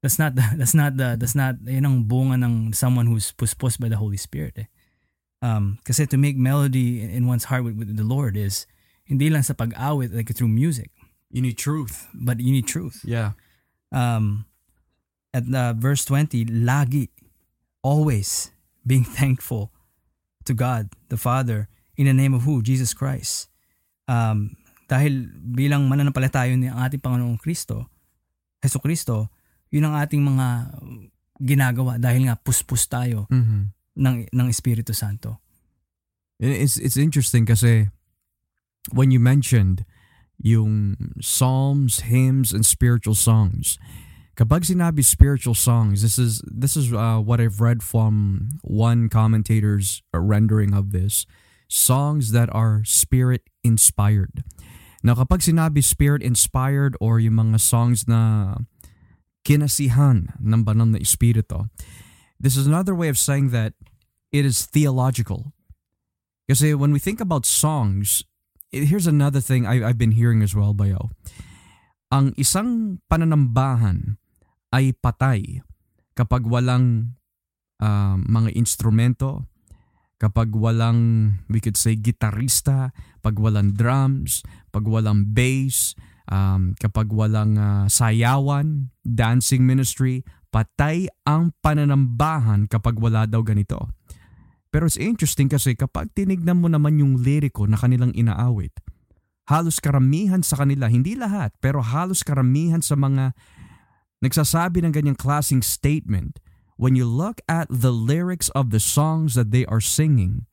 That's not, the, that's not, the, that's not, yun ang bunga ng someone who's pusposed by the Holy Spirit eh. Um, kasi to make melody in one's heart with, with the Lord is, hindi lang sa pag-awit, like through music, You need truth. but you need truth. Yeah. um, at uh, verse 20, lagi, always being thankful to God the Father in the name of who? Jesus Christ. Um, dahil bilang mananampalataya ni ang ating Panginoong Kristo, Heso Kristo, yun ang ating mga ginagawa dahil nga puspus tayo Mm-hmm. ng, ng Espiritu Santo. It's it's interesting kasi when you mentioned yung psalms, hymns, and spiritual songs. Kapag sinabi spiritual songs, this is this is uh, what I've read from one commentator's rendering of this. Songs that are spirit inspired. Now kapag sinabi spirit inspired or yung mga songs na kinasihan ng banal na espiritu, this is another way of saying that it is theological. Kasi when we think about songs, here's another thing I, I've been hearing as well, Bayo. Ang isang pananambahan ay patay kapag walang ah, mga instrumento, kapag walang, we could say, gitarista, pag walang drums, pag walang bass, um, kapag walang ah, sayawan, dancing ministry, patay ang pananambahan kapag wala daw ganito. Pero it's interesting kasi kapag tinignan mo naman yung liriko na kanilang inaawit, halos karamihan sa kanila, hindi lahat, pero halos karamihan sa mga nagsasabi ng ganyang klaseng statement, when you look at the lyrics of the songs that they are singing,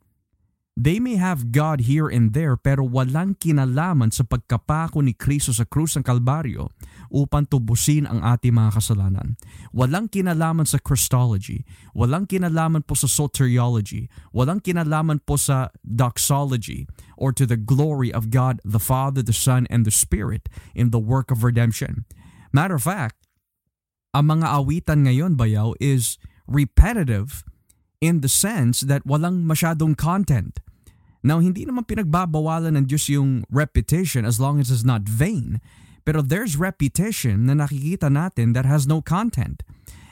they may have God here and there pero walang kinalaman sa pagkapako ni Kristo sa krus ng Kalbaryo upang tubusin ang ating mga kasalanan. Walang kinalaman sa Christology, walang kinalaman po sa soteriology, walang kinalaman po sa doxology or to the glory of God the Father, the Son, and the Spirit in the work of redemption. Matter of fact, ang mga awitan ngayon, bayaw, is repetitive in the sense that walang masyadong content. Now, hindi naman pinagbabawalan ng Diyos yung repetition as long as it's not vain. Pero there's repetition na nakikita natin that has no content.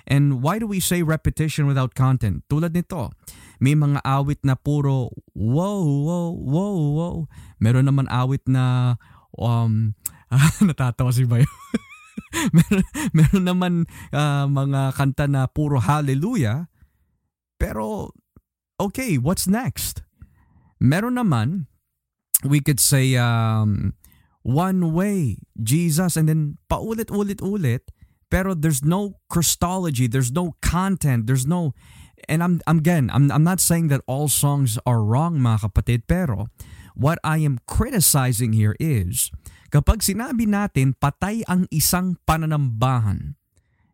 And why do we say repetition without content? Tulad nito, may mga awit na puro wow, wow, wow, wow. Meron naman awit na um, natatawa si Bayo. meron, meron naman ah, mga kanta na puro hallelujah. Pero, okay, what's next? Meron naman, we could say, um, one way, Jesus, and then paulit-ulit-ulit, pero there's no Christology, there's no content, there's no, and I'm, I'm again, I'm, I'm not saying that all songs are wrong mga kapatid, pero what I am criticizing here is, kapag sinabi natin patay ang isang pananambahan,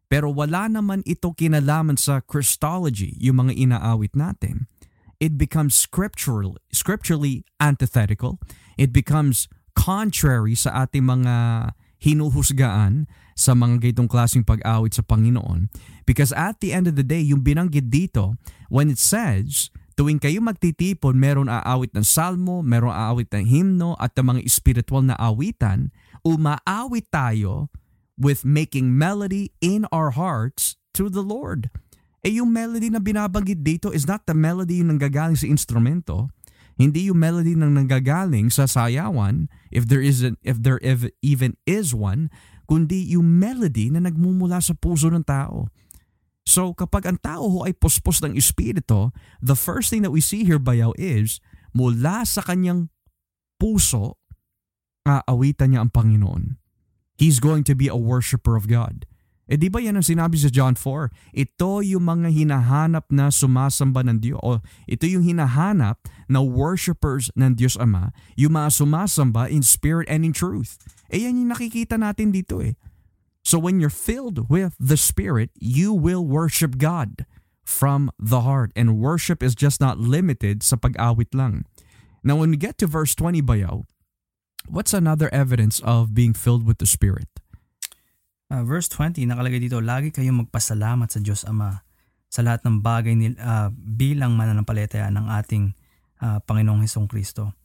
pero wala naman ito kinalaman sa Christology, yung mga inaawit natin, it becomes scriptural, scripturally antithetical. It becomes contrary sa ating mga hinuhusgaan sa mga gaytong klaseng pag-awit sa Panginoon. Because at the end of the day, yung binanggit dito, when it says, tuwing kayo magtitipon, meron aawit ng salmo, meron aawit ng himno, at ng mga spiritual na awitan, umaawit tayo with making melody in our hearts to the Lord. Eh yung melody na binabanggit dito is not the melody yung nanggagaling sa instrumento. Hindi yung melody nang nanggagaling sa sayawan, if there is an, if there ev- even is one, kundi yung melody na nagmumula sa puso ng tao. So kapag ang tao ho ay puspos ng espiritu, the first thing that we see here bayaw is mula sa kanyang puso, aawitan niya ang Panginoon. He's going to be a worshiper of God. Eh di ba yan ang sinabi sa John 4? Ito yung mga hinahanap na sumasamba ng Diyos. O ito yung hinahanap na worshipers ng Diyos Ama. Yung mga sumasamba in spirit and in truth. Eh yan yung nakikita natin dito eh. So when you're filled with the Spirit, you will worship God from the heart. And worship is just not limited sa pag-awit lang. Now when we get to verse 20 bayaw, what's another evidence of being filled with the Spirit? Uh, verse 20, nakalagay dito, lagi kayong magpasalamat sa Diyos Ama sa lahat ng bagay nil, uh, bilang mananampalataya ng ating uh, Panginoong Hesong Kristo.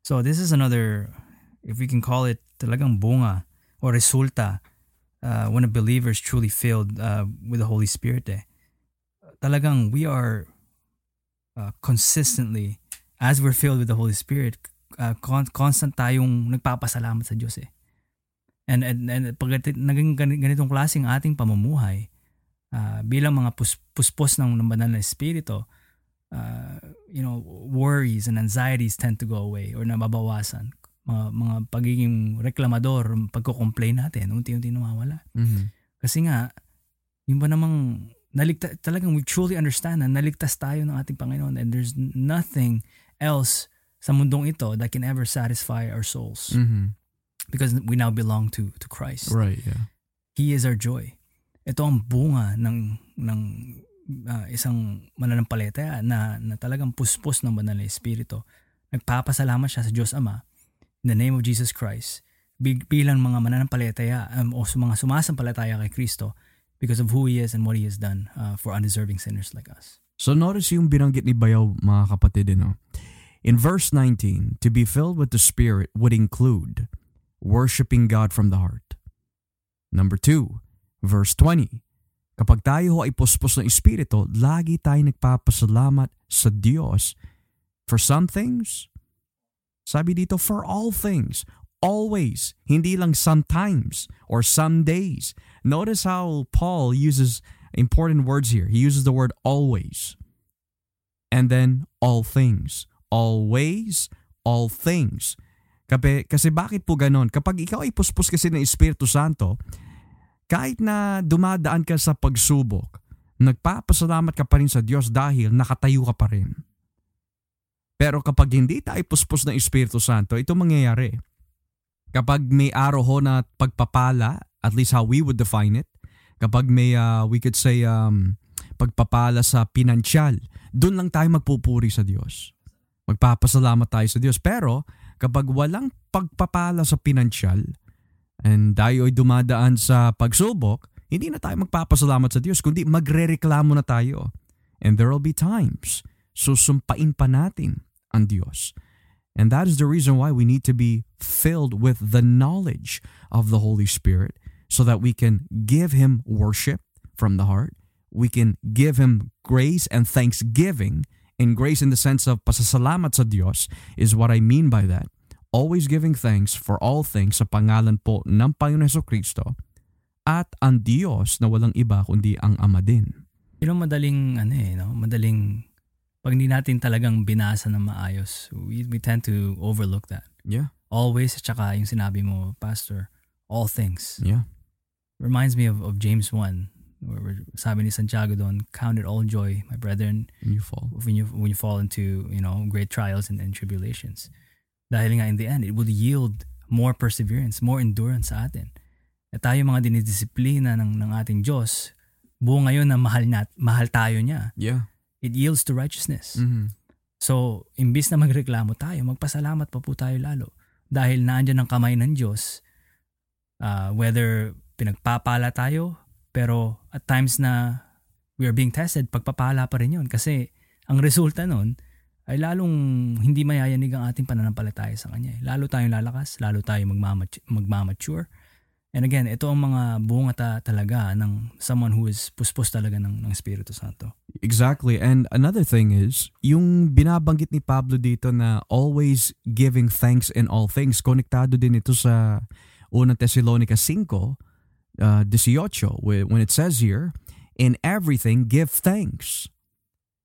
So this is another, if we can call it talagang bunga o resulta uh, when a believer is truly filled uh, with the Holy Spirit. Eh. Talagang we are uh, consistently, as we're filled with the Holy Spirit, uh, con- constant tayong nagpapasalamat sa Diyos eh. And, and, and pag naging ganitong klaseng ating pamumuhay, uh, bilang mga pus- puspos ng, ng banal na espiritu, uh, you know, worries and anxieties tend to go away or nababawasan. Mga, mga pagiging reklamador, pagko-complain natin, unti-unti nawawala. Mm-hmm. Kasi nga, yung ba namang naligtas, talagang we truly understand na naligtas tayo ng ating Panginoon and there's nothing else sa mundong ito that can ever satisfy our souls. Mm-hmm. Because we now belong to to Christ. Right, yeah. He is our joy ito ang bunga ng ng uh, isang mananampalataya na, na talagang puspos ng banal na espiritu. Nagpapasalamat siya sa Diyos Ama in the name of Jesus Christ bilang mga mananampalataya um, o mga sumasampalataya kay Kristo because of who He is and what He has done uh, for undeserving sinners like us. So notice yung binanggit ni Bayaw mga kapatid, no? In verse 19, to be filled with the Spirit would include worshiping God from the heart. Number two, Verse 20, Kapag tayo ay puspos ng Espiritu, lagi tayo nagpapasalamat sa Diyos for some things. Sabi dito, for all things. Always. Hindi lang sometimes or some days. Notice how Paul uses important words here. He uses the word always. And then all things. Always, all things. Kasi, kasi bakit po ganon? Kapag ikaw ay puspos kasi ng Espiritu Santo, kahit na dumadaan ka sa pagsubok, nagpapasalamat ka pa rin sa Diyos dahil nakatayo ka pa rin. Pero kapag hindi tayo puspos ng Espiritu Santo, ito mangyayari. Kapag may araw ho na pagpapala, at least how we would define it, kapag may, uh, we could say, um, pagpapala sa pinansyal, doon lang tayo magpupuri sa Diyos. Magpapasalamat tayo sa Diyos. Pero kapag walang pagpapala sa pinansyal, and tayo ay dumadaan sa pagsubok, hindi na tayo magpapasalamat sa Diyos, kundi magrereklamo na tayo. And there will be times, susumpain pa natin ang Diyos. And that is the reason why we need to be filled with the knowledge of the Holy Spirit so that we can give Him worship from the heart. We can give Him grace and thanksgiving. And grace in the sense of pasasalamat sa Diyos is what I mean by that always giving thanks for all things sa pangalan po ng Panginoon Heso Kristo at ang Diyos na walang iba kundi ang Ama din. Ang madaling, ano eh, no? madaling, pag hindi natin talagang binasa na maayos, we, we tend to overlook that. Yeah. Always, at saka yung sinabi mo, Pastor, all things. Yeah. Reminds me of, of James 1, where sabi ni Santiago doon, count it all joy, my brethren, when you fall. When you, when you fall into, you know, great trials and, and tribulations. Dahil nga in the end, it will yield more perseverance, more endurance sa atin. At tayo mga dinidisiplina ng, ng ating Diyos, buo ngayon na mahal, na, mahal tayo niya. Yeah. It yields to righteousness. Mm-hmm. So, imbis na magreklamo tayo, magpasalamat pa po tayo lalo. Dahil naandyan ang kamay ng Diyos, uh, whether pinagpapala tayo, pero at times na we are being tested, pagpapala pa rin yun. Kasi ang resulta nun, ay lalong hindi mayayanig ang ating pananampalataya sa Kanya. Eh. Lalo tayong lalakas, lalo tayong magmamat- magmamature. And again, ito ang mga bunga ta- talaga ng someone who is puspos talaga ng, ng Espiritu Santo. Exactly. And another thing is, yung binabanggit ni Pablo dito na always giving thanks in all things, konektado din ito sa unang Thessalonica 5, uh, 18, when it says here, In everything give thanks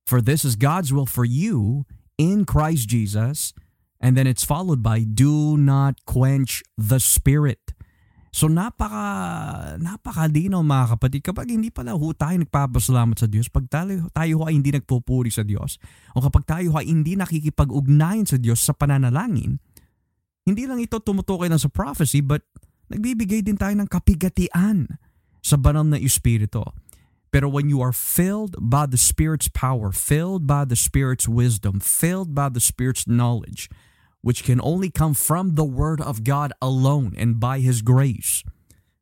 For this is God's will for you in Christ Jesus. And then it's followed by do not quench the spirit. So napaka napakalinaw mga kapatid kapag hindi pala ho tayo nagpapasalamat sa Diyos, pag tayo, tayo ay hindi nagpupuri sa Diyos, o kapag tayo ay hindi nakikipag-ugnayan sa Diyos sa pananalangin, hindi lang ito tumutukoy lang sa prophecy but nagbibigay din tayo ng kapigatian sa banal na Espiritu. Pero when you are filled by the Spirit's power, filled by the Spirit's wisdom, filled by the Spirit's knowledge, which can only come from the Word of God alone and by His grace,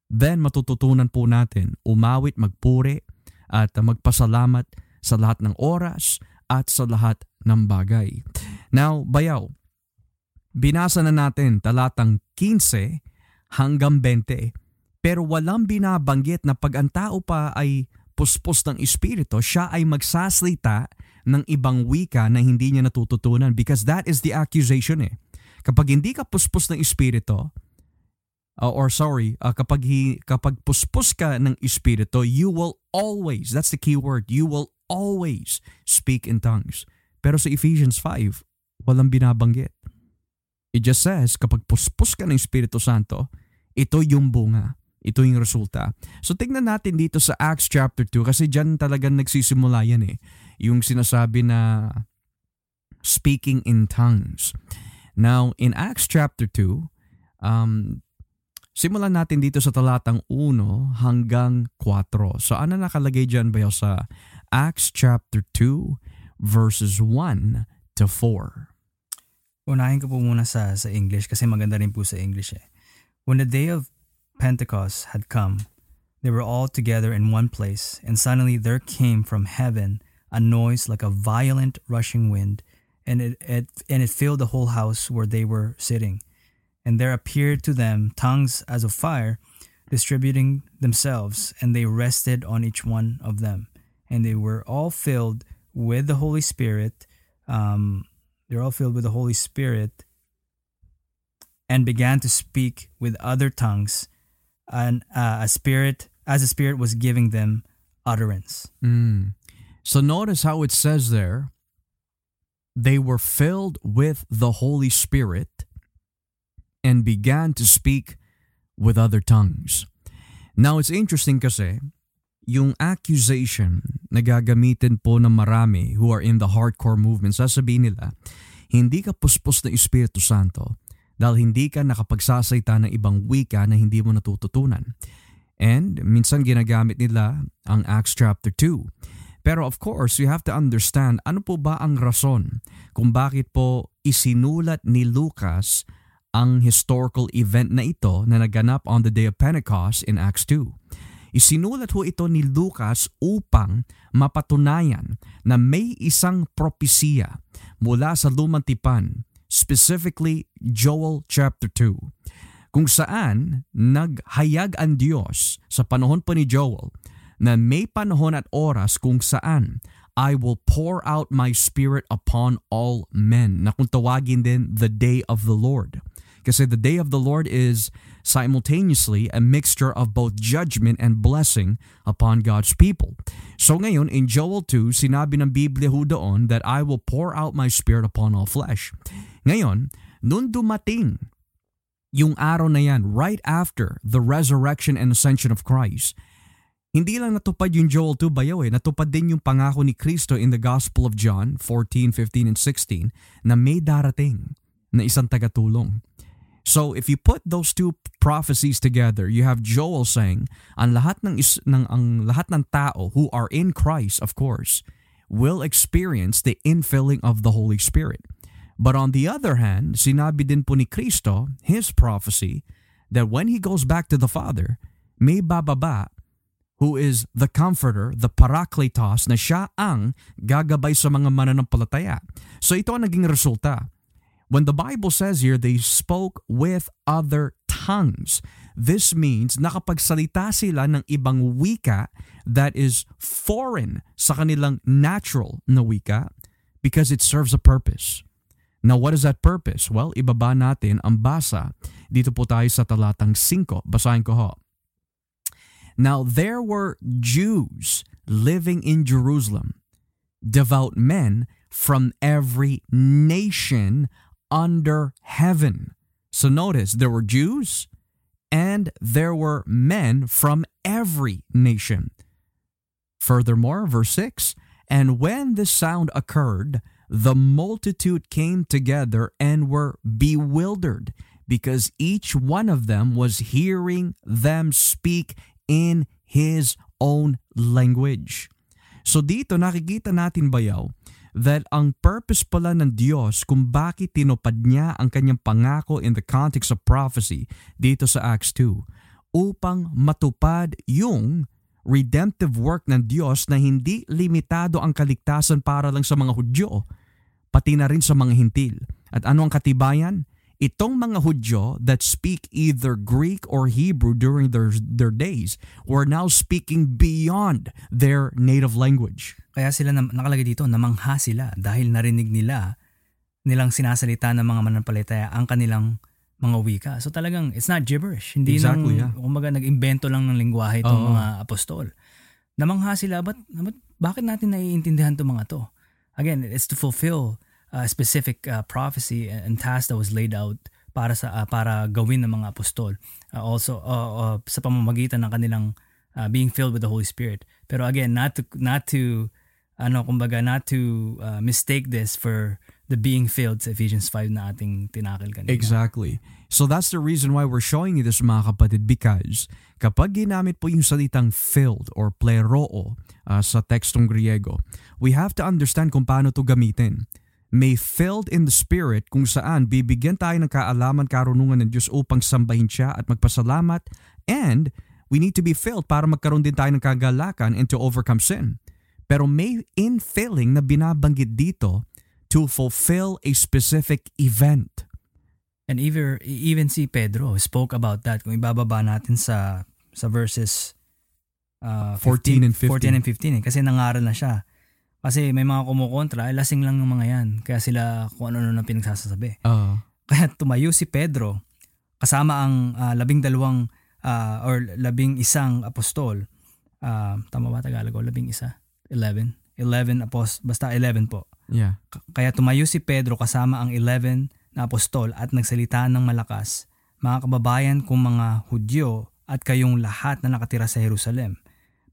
then matututunan po natin umawit, magpuri, at magpasalamat sa lahat ng oras at sa lahat ng bagay. Now, bayaw, binasa na natin talatang 15 hanggang 20 pero walang binabanggit na pag ang tao pa ay puspos ng espiritu, siya ay magsasalita ng ibang wika na hindi niya natututunan because that is the accusation eh. Kapag hindi ka puspos ng espiritu, uh, or sorry, uh, kapag, hi, kapag puspos ka ng espiritu, you will always, that's the key word, you will always speak in tongues. Pero sa Ephesians 5, walang binabanggit. It just says, kapag puspos ka ng Espiritu Santo, ito yung bunga. Ito yung resulta. So tingnan natin dito sa Acts chapter 2 kasi diyan talagang nagsisimula yan eh. Yung sinasabi na speaking in tongues. Now, in Acts chapter 2, um, simulan natin dito sa talatang 1 hanggang 4. So ano nakalagay dyan ba sa Acts chapter 2 verses 1 to 4? Unahin ko po muna sa, sa English kasi maganda rin po sa English eh. When the day of Pentecost had come, they were all together in one place, and suddenly there came from heaven a noise like a violent rushing wind, and it, it, and it filled the whole house where they were sitting. And there appeared to them tongues as of fire, distributing themselves, and they rested on each one of them. And they were all filled with the Holy Spirit. Um, they're all filled with the Holy Spirit and began to speak with other tongues and uh, a spirit as a spirit was giving them utterance. Mm. So notice how it says there they were filled with the Holy Spirit and began to speak with other tongues. Now it's interesting kasi yung accusation na gagamitin po ng marami who are in the hardcore movement, sasabihin nila, hindi ka puspos ng Espiritu Santo dahil hindi ka nakapagsasalita ng ibang wika na hindi mo natututunan. And minsan ginagamit nila ang Acts chapter 2. Pero of course, you have to understand ano po ba ang rason kung bakit po isinulat ni Lucas ang historical event na ito na naganap on the day of Pentecost in Acts 2. Isinulat ho ito ni Lucas upang mapatunayan na may isang propesiya mula sa lumang tipan specifically Joel chapter 2, kung saan naghayag ang Diyos sa panahon pa ni Joel na may panahon at oras kung saan I will pour out my spirit upon all men na kung tawagin din the day of the Lord. Kasi the day of the Lord is simultaneously a mixture of both judgment and blessing upon God's people. So ngayon, in Joel 2, sinabi ng Biblia ho doon that I will pour out my spirit upon all flesh. Ngayon, nung dumating yung araw na yan right after the resurrection and ascension of Christ, hindi lang natupad yung Joel 2 bayaw eh, natupad din yung pangako ni Kristo in the Gospel of John 14, 15, and 16 na may darating na isang tagatulong. So if you put those two prophecies together, you have Joel saying, ang lahat ng, is, ng ang lahat ng tao who are in Christ, of course, will experience the infilling of the Holy Spirit. But on the other hand, sinabi din po ni Kristo, his prophecy, that when he goes back to the Father, may bababa who is the comforter, the parakletos, na siya ang gagabay sa mga mananampalataya. So ito ang naging resulta. When the Bible says here, they spoke with other tongues. This means nakapagsalita sila ng ibang wika that is foreign sa kanilang natural na wika because it serves a purpose. Now, what is that purpose? Well, ibaba natin ang basa. Dito po tayo sa talatang 5. Basahin ko ho. Now, there were Jews living in Jerusalem, devout men from every nation under heaven. So notice there were Jews and there were men from every nation. Furthermore, verse 6 And when this sound occurred, the multitude came together and were bewildered because each one of them was hearing them speak in his own language. So dito nakikita natin bayaw that ang purpose pala ng Diyos kung bakit tinupad niya ang kanyang pangako in the context of prophecy dito sa Acts 2 upang matupad yung redemptive work ng Diyos na hindi limitado ang kaligtasan para lang sa mga Hudyo, pati na rin sa mga Hintil. At ano ang katibayan? Itong mga Hudyo that speak either Greek or Hebrew during their, their days were now speaking beyond their native language. Kaya sila na, nakalagay dito, namangha sila dahil narinig nila nilang sinasalita ng mga mananampalataya ang kanilang mga wika. So talagang it's not gibberish. Hindi Exactly, nang, yeah. kumbaga nag-imbento lang ng lingwahe itong Oo. mga apostol. Namangha sila, but, but bakit natin naiintindihan itong mga to? Again, it's to fulfill a specific uh, prophecy and task that was laid out para sa uh, para gawin ng mga apostol. Uh, also uh, uh, sa pamamagitan ng kanilang uh, being filled with the Holy Spirit. Pero again, not to not to ano kumbaga not to uh, mistake this for the being filled sa Ephesians 5 na ating tinakil kanina. Exactly. So that's the reason why we're showing you this mga kapatid because kapag ginamit po yung salitang filled or pleroo uh, sa tekstong Griego, we have to understand kung paano to gamitin. May filled in the Spirit kung saan bibigyan tayo ng kaalaman karunungan ng Diyos upang sambahin siya at magpasalamat and we need to be filled para magkaroon din tayo ng kagalakan and to overcome sin. Pero may infilling na binabanggit dito to fulfill a specific event. And even even si Pedro spoke about that kung ibababa natin sa sa verses uh, 14 and 15. 14 and 15 eh, kasi nangaral na siya. Kasi may mga kumukontra, eh, lasing lang ng mga yan. Kaya sila kung ano-ano na pinagsasabi. Uh, Kaya tumayo si Pedro kasama ang ah, labing dalawang ah, or labing isang apostol. Ah, tama ba Tagalog? Labing isa? 11? 11 apos basta 11 po. yeah. Kaya tumayo si Pedro kasama ang 11 na apostol at nagsalita ng malakas. Mga kababayan kong mga Hudyo at kayong lahat na nakatira sa Jerusalem.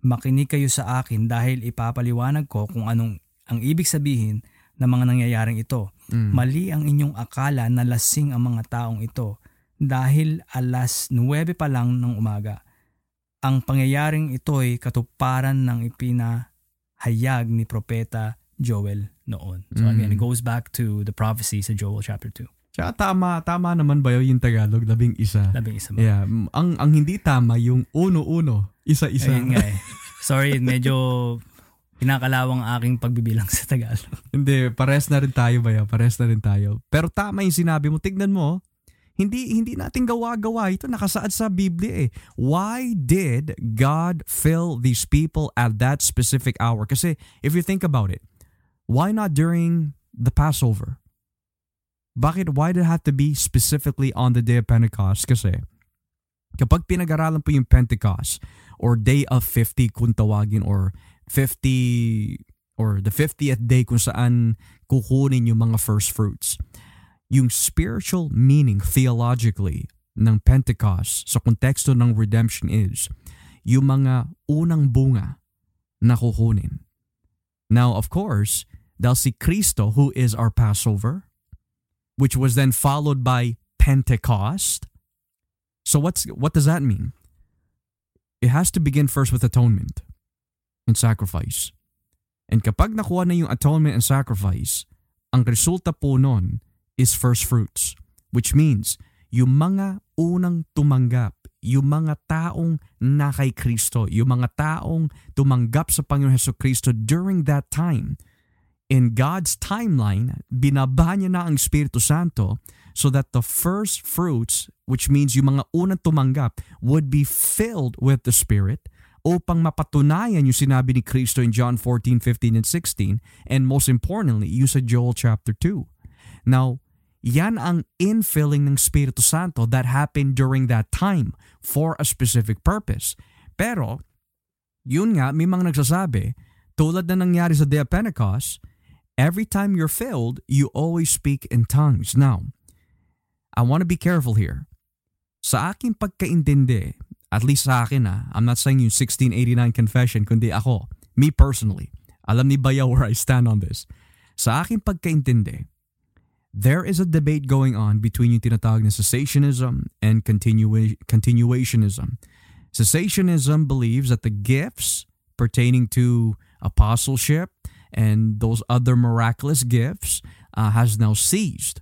Makinig kayo sa akin dahil ipapaliwanag ko kung anong ang ibig sabihin ng mga nangyayaring ito. Mm. Mali ang inyong akala na lasing ang mga taong ito dahil alas 9 pa lang ng umaga. Ang pangyayaring ito'y katuparan ng ipinahayag ni Propeta Joel noon. So again, Mm. it goes back to the prophecy sa Joel chapter 2. Tsaka tama, tama naman ba yun yung Tagalog, labing isa? Labing isa ba? Yeah, mm, ang ang hindi tama yung uno-uno, isa-isa. Ayun nga eh. Sorry, medyo pinakalawang aking pagbibilang sa Tagalog. hindi, pares na rin tayo ba yan? Pares na rin tayo. Pero tama yung sinabi mo, tignan mo, hindi hindi natin gawa-gawa ito nakasaad sa Biblia eh. Why did God fill these people at that specific hour? Kasi if you think about it, why not during the Passover? Bakit why did it have to be specifically on the day of Pentecost? Kasi kapag pinag-aralan po yung Pentecost or day of 50 kung tawagin or 50 or the 50th day kung saan kukunin yung mga first fruits. Yung spiritual meaning theologically ng Pentecost sa konteksto ng redemption is yung mga unang bunga na kukunin. Now, of course, dahil si Kristo who is our Passover, which was then followed by Pentecost. So what's what does that mean? It has to begin first with atonement and sacrifice. And kapag nakuha na yung atonement and sacrifice, ang resulta po nun is first fruits, which means yung mga unang tumanggap, yung mga taong na kay Kristo, yung mga taong tumanggap sa Panginoon Heso Kristo during that time, in God's timeline, binaba niya na ang Espiritu Santo so that the first fruits, which means yung mga unang tumanggap, would be filled with the Spirit upang mapatunayan yung sinabi ni Kristo in John 14, 15, and 16, and most importantly, yung sa Joel chapter 2. Now, yan ang infilling ng Espiritu Santo that happened during that time for a specific purpose. Pero, yun nga, may mga nagsasabi, tulad na nangyari sa Day of Pentecost, every time you're filled, you always speak in tongues. Now, I want to be careful here. Sa aking pagkaintindi, at least sa akin ah, I'm not saying yung 1689 confession, kundi ako, me personally, alam ni Bayaw where I stand on this. Sa aking pagkaintindi, there is a debate going on between yung tinatawag na cessationism and continua- continuationism. Cessationism believes that the gifts pertaining to apostleship and those other miraculous gifts uh, has now ceased.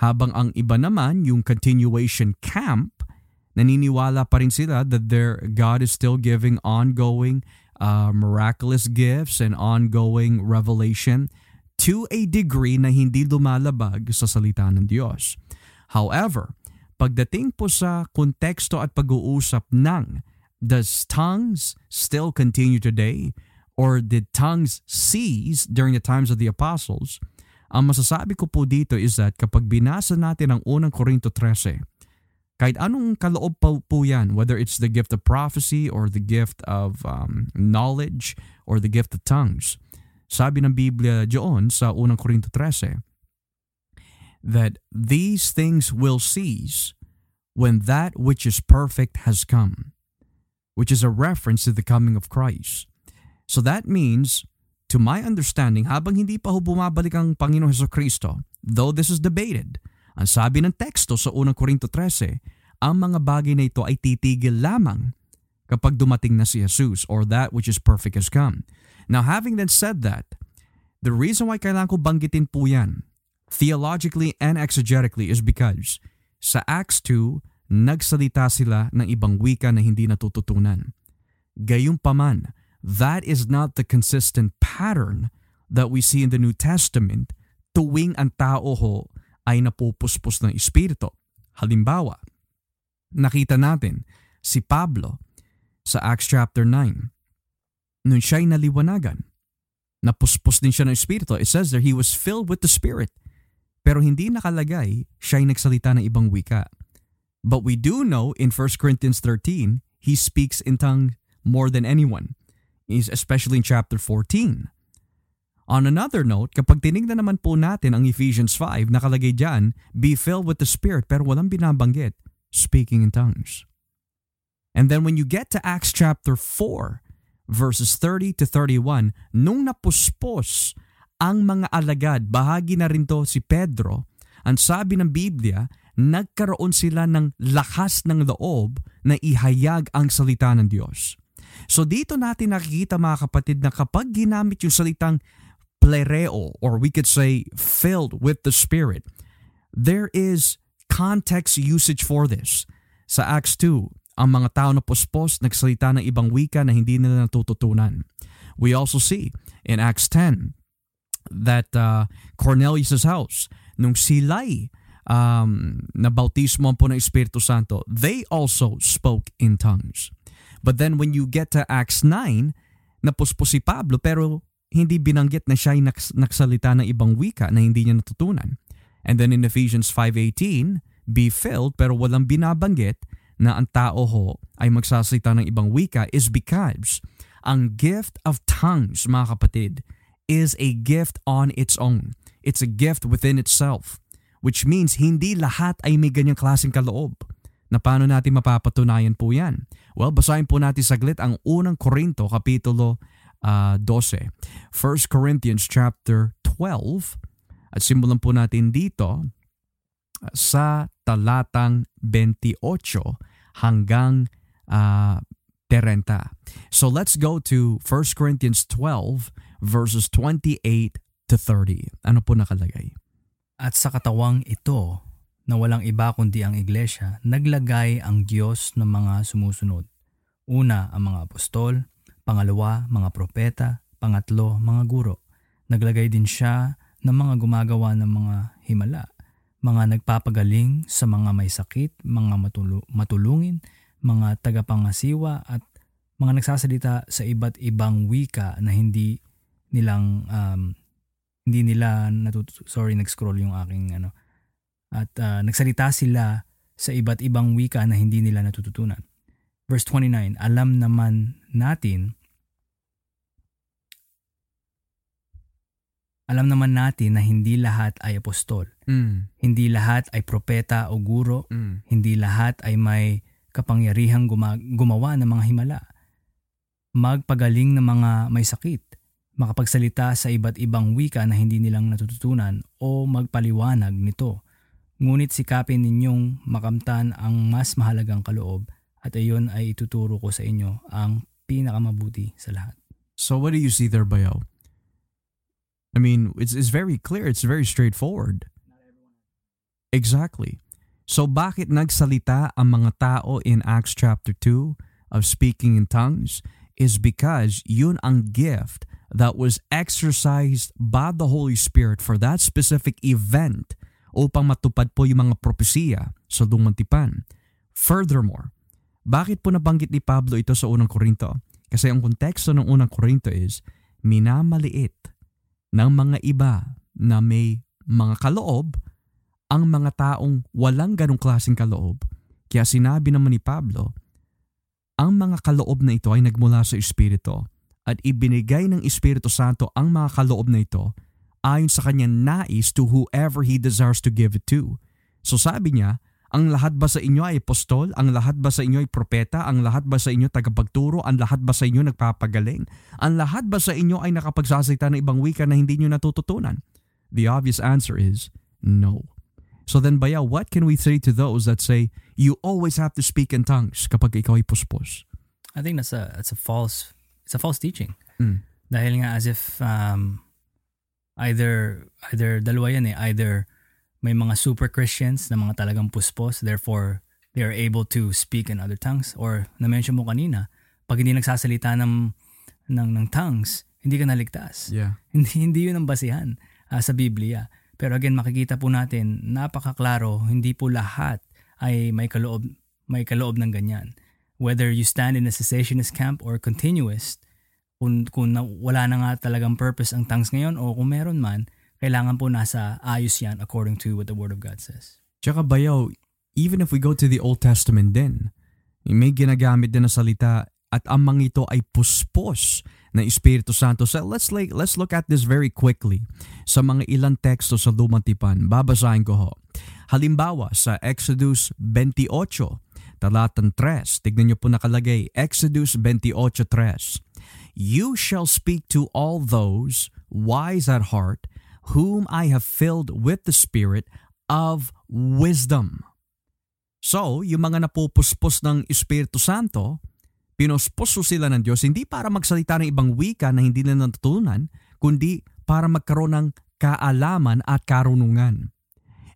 Habang ang iba naman, yung continuation camp, naniniwala pa rin sila that their God is still giving ongoing uh, miraculous gifts and ongoing revelation to a degree na hindi lumalabag sa salita ng Diyos. However, pagdating po sa konteksto at pag-uusap ng does tongues still continue today or did tongues cease during the times of the apostles? Ang masasabi ko po dito is that kapag binasa natin ang unang Korinto 13, kahit anong kaloob pa po yan, whether it's the gift of prophecy or the gift of um, knowledge or the gift of tongues, sabi ng Biblia doon sa unang Korinto 13, that these things will cease when that which is perfect has come, which is a reference to the coming of Christ. So that means to my understanding, habang hindi pa ho bumabalik ang Panginoon Heso Kristo, though this is debated, ang sabi ng teksto sa unang Korinto 13, ang mga bagay na ito ay titigil lamang kapag dumating na si Jesus or that which is perfect has come. Now having then said that, the reason why kailangan ko banggitin po yan, theologically and exegetically is because sa Acts 2, nagsalita sila ng ibang wika na hindi natututunan. Gayunpaman, that is not the consistent pattern that we see in the New Testament tuwing ang tao ho ay napupuspos ng Espiritu. Halimbawa, nakita natin si Pablo sa Acts chapter 9. Nung siya'y naliwanagan, napuspos din siya ng Espiritu. It says there, he was filled with the Spirit. Pero hindi nakalagay siya'y nagsalita ng ibang wika. But we do know in 1 Corinthians 13, he speaks in tongue more than anyone is especially in chapter 14. On another note, kapag tinignan naman po natin ang Ephesians 5, nakalagay dyan, be filled with the Spirit, pero walang binabanggit, speaking in tongues. And then when you get to Acts chapter 4, verses 30 to 31, nung napuspos ang mga alagad, bahagi na rin to si Pedro, ang sabi ng Biblia, nagkaroon sila ng lakas ng loob na ihayag ang salita ng Diyos. So dito natin nakikita mga kapatid na kapag ginamit yung salitang plereo or we could say filled with the Spirit, there is context usage for this. Sa Acts 2, ang mga tao na pospos nagsalita ng ibang wika na hindi nila natututunan. We also see in Acts 10 that uh, Cornelius' house, nung sila'y um, nabautismo po ng Espiritu Santo, they also spoke in tongues. But then when you get to Acts 9, napuspos si Pablo pero hindi binanggit na siya ay naks- naksalita ng ibang wika na hindi niya natutunan. And then in Ephesians 5.18, be filled pero walang binabanggit na ang tao ho ay magsasalita ng ibang wika is because ang gift of tongues, mga kapatid, is a gift on its own. It's a gift within itself. Which means hindi lahat ay may ganyang klaseng kaloob. Na paano natin mapapatunayan po yan? Well, basahin po natin saglit ang unang Korinto, kapitulo uh, 12. 1 Corinthians chapter 12. At simulan po natin dito sa talatang 28 hanggang uh, 30. So let's go to 1 Corinthians 12 verses 28 to 30. Ano po nakalagay? At sa katawang ito, na walang iba kundi ang iglesia, naglagay ang Diyos ng mga sumusunod. Una, ang mga apostol, pangalawa, mga propeta, pangatlo, mga guro. Naglagay din siya ng mga gumagawa ng mga himala, mga nagpapagaling sa mga may sakit, mga matulu- matulungin, mga tagapangasiwa at mga nagsasalita sa iba't ibang wika na hindi nilang um, hindi nila natut- sorry nag-scroll yung aking ano at uh, nagsalita sila sa iba't ibang wika na hindi nila natututunan. Verse 29, alam naman natin alam naman natin na hindi lahat ay apostol. Mm. Hindi lahat ay propeta o guro. Mm. Hindi lahat ay may kapangyarihang guma- gumawa ng mga himala. Magpagaling ng mga may sakit. Makapagsalita sa iba't ibang wika na hindi nilang natututunan o magpaliwanag nito. Ngunit sikapin ninyong makamtan ang mas mahalagang kaloob at ayon ay ituturo ko sa inyo ang pinakamabuti sa lahat. So what do you see there, Bayo? I mean, it's, it's very clear. It's very straightforward. Exactly. So bakit nagsalita ang mga tao in Acts chapter 2 of speaking in tongues is because yun ang gift that was exercised by the Holy Spirit for that specific event upang matupad po yung mga propesiya sa lumang tipan. Furthermore, bakit po nabanggit ni Pablo ito sa unang Korinto? Kasi ang konteksto ng unang Korinto is minamaliit ng mga iba na may mga kaloob ang mga taong walang ganong klaseng kaloob. Kaya sinabi naman ni Pablo, ang mga kaloob na ito ay nagmula sa Espiritu at ibinigay ng Espiritu Santo ang mga kaloob na ito ayon sa kanyang nais to whoever He desires to give it to. So sabi niya, ang lahat ba sa inyo ay apostol? Ang lahat ba sa inyo ay propeta? Ang lahat ba sa inyo tagapagturo? Ang lahat ba sa inyo nagpapagaling? Ang lahat ba sa inyo ay nakapagsasalita ng ibang wika na hindi nyo natututunan? The obvious answer is no. So then, Baya, what can we say to those that say, you always have to speak in tongues kapag ikaw ay puspos? I think that's a that's a false it's a false teaching. Mm. Dahil nga as if um, either either dalawa yan eh, either may mga super Christians na mga talagang puspos, therefore they are able to speak in other tongues or na-mention mo kanina, pag hindi nagsasalita ng ng, ng tongues, hindi ka naligtas. Yeah. Hindi hindi 'yun ang basihan uh, sa Biblia. Pero again, makikita po natin, napakaklaro, hindi po lahat ay may kaloob, may kaloob ng ganyan. Whether you stand in a cessationist camp or continuist, kung, kung na, wala na nga talagang purpose ang tongues ngayon o kung meron man, kailangan po nasa ayos yan according to what the Word of God says. Tsaka bayaw, even if we go to the Old Testament din, may ginagamit din na salita at ang mga ito ay puspos ng Espiritu Santo. So let's like let's look at this very quickly sa mga ilang teksto sa Lumang Tipan. Babasahin ko ho. Halimbawa sa Exodus 28, talatang 3. Tignan niyo po nakalagay, Exodus 28:3. You shall speak to all those wise at heart whom I have filled with the spirit of wisdom. So, yung mga napupuspos ng Espiritu Santo, Pinosposo sila ng Diyos hindi para magsalita ng ibang wika na hindi nila natutunan, kundi para magkaroon ng kaalaman at karunungan.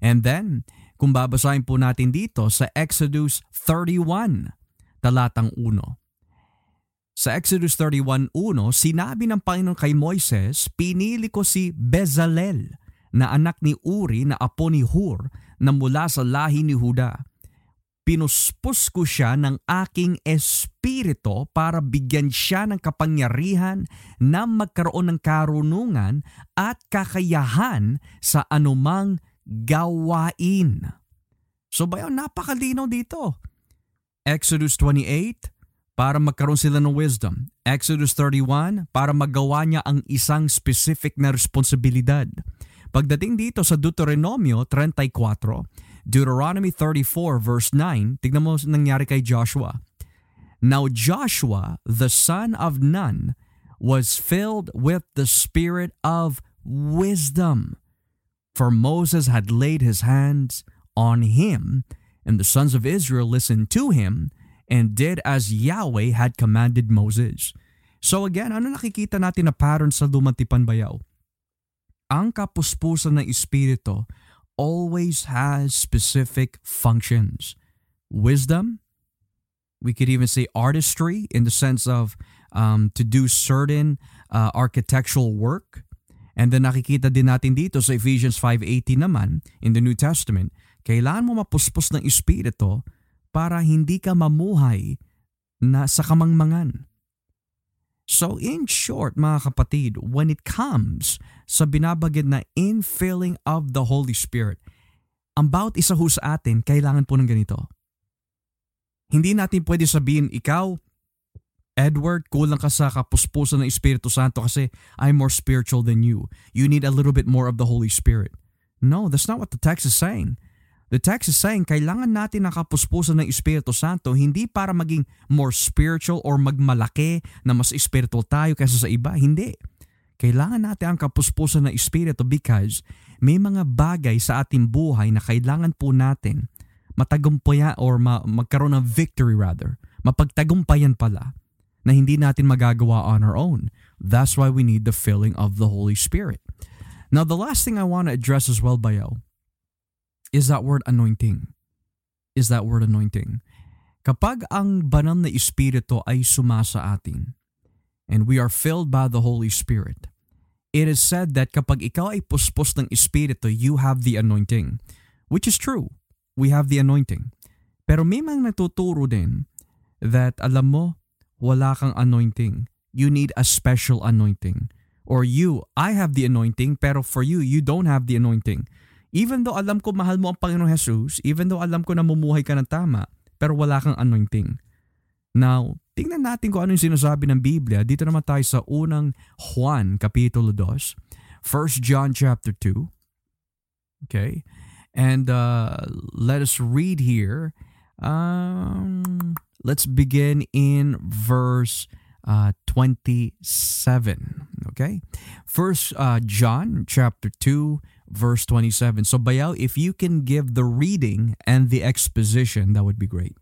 And then, kung babasahin po natin dito sa Exodus 31, talatang 1. Sa Exodus 31.1, sinabi ng Panginoon kay Moises, pinili ko si Bezalel na anak ni Uri na apo ni Hur na mula sa lahi ni Huda pinuspos ko siya ng aking espiritu para bigyan siya ng kapangyarihan na magkaroon ng karunungan at kakayahan sa anumang gawain. So bayaw, napakalinaw dito. Exodus 28, para magkaroon sila ng wisdom. Exodus 31, para magawa niya ang isang specific na responsibilidad. Pagdating dito sa Deuteronomio 34, Deuteronomy 34 verse 9, tignan mo nangyari kay Joshua. Now Joshua, the son of Nun, was filled with the spirit of wisdom. For Moses had laid his hands on him, and the sons of Israel listened to him and did as Yahweh had commanded Moses. So again, ano nakikita natin na pattern sa Lumantipan Bayaw? Ang kapuspusan ng Espiritu always has specific functions. Wisdom, we could even say artistry in the sense of um, to do certain uh, architectural work. And then nakikita din natin dito sa Ephesians 5.18 naman in the New Testament, kailangan mo mapuspos ng Espiritu para hindi ka mamuhay na sa kamangmangan. So in short mga kapatid, when it comes sa binabagid na infilling of the Holy Spirit, ang bawat isa ho sa atin kailangan po ng ganito. Hindi natin pwede sabihin, ikaw, Edward, kulang ka sa kapuspusan ng Espiritu Santo kasi I'm more spiritual than you. You need a little bit more of the Holy Spirit. No, that's not what the text is saying. The text is saying kailangan natin ng kapuspusan ng Espiritu Santo hindi para maging more spiritual or magmalaki na mas spiritual tayo kaysa sa iba. Hindi. Kailangan natin ang kapuspusan ng Espiritu because may mga bagay sa ating buhay na kailangan po natin matagumpayan or ma- magkaroon ng victory rather. Mapagtagumpayan pala na hindi natin magagawa on our own. That's why we need the filling of the Holy Spirit. Now, the last thing I want to address as well, Bayo, is that word anointing. is that word anointing. Kapag ang banal na Espiritu ay sumasa atin, and we are filled by the Holy Spirit, it is said that kapag ikaw ay puspos ng Espiritu, you have the anointing. Which is true. We have the anointing. Pero may mga natuturo din that alam mo, wala kang anointing. You need a special anointing. Or you, I have the anointing, pero for you, you don't have the anointing. Even though alam ko mahal mo ang Panginoong Jesus, even though alam ko na mumuhay ka ng tama, pero wala kang anointing. Now, tingnan natin kung ano yung sinasabi ng Biblia. Dito naman tayo sa unang Juan, Kapitulo 2. 1 John chapter 2. Okay? And uh, let us read here. Um, let's begin in verse uh, 27. Okay? First uh, John chapter 2 verse 27. So Bayaw, if you can give the reading and the exposition, that would be great.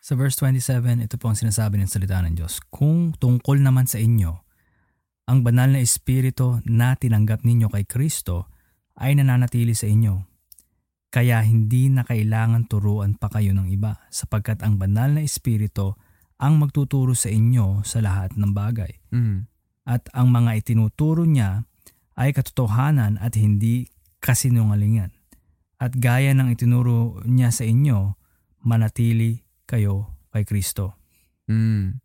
Sa verse 27, ito po ang sinasabi ng salita ng Diyos. Kung tungkol naman sa inyo, ang banal na espiritu na tinanggap ninyo kay Kristo ay nananatili sa inyo. Kaya hindi na kailangan turuan pa kayo ng iba sapagkat ang banal na espiritu ang magtuturo sa inyo sa lahat ng bagay. Mm. At ang mga itinuturo niya ay katotohanan at hindi kasinungalingan. At gaya ng itinuro niya sa inyo, manatili kayo kay Kristo. Mm.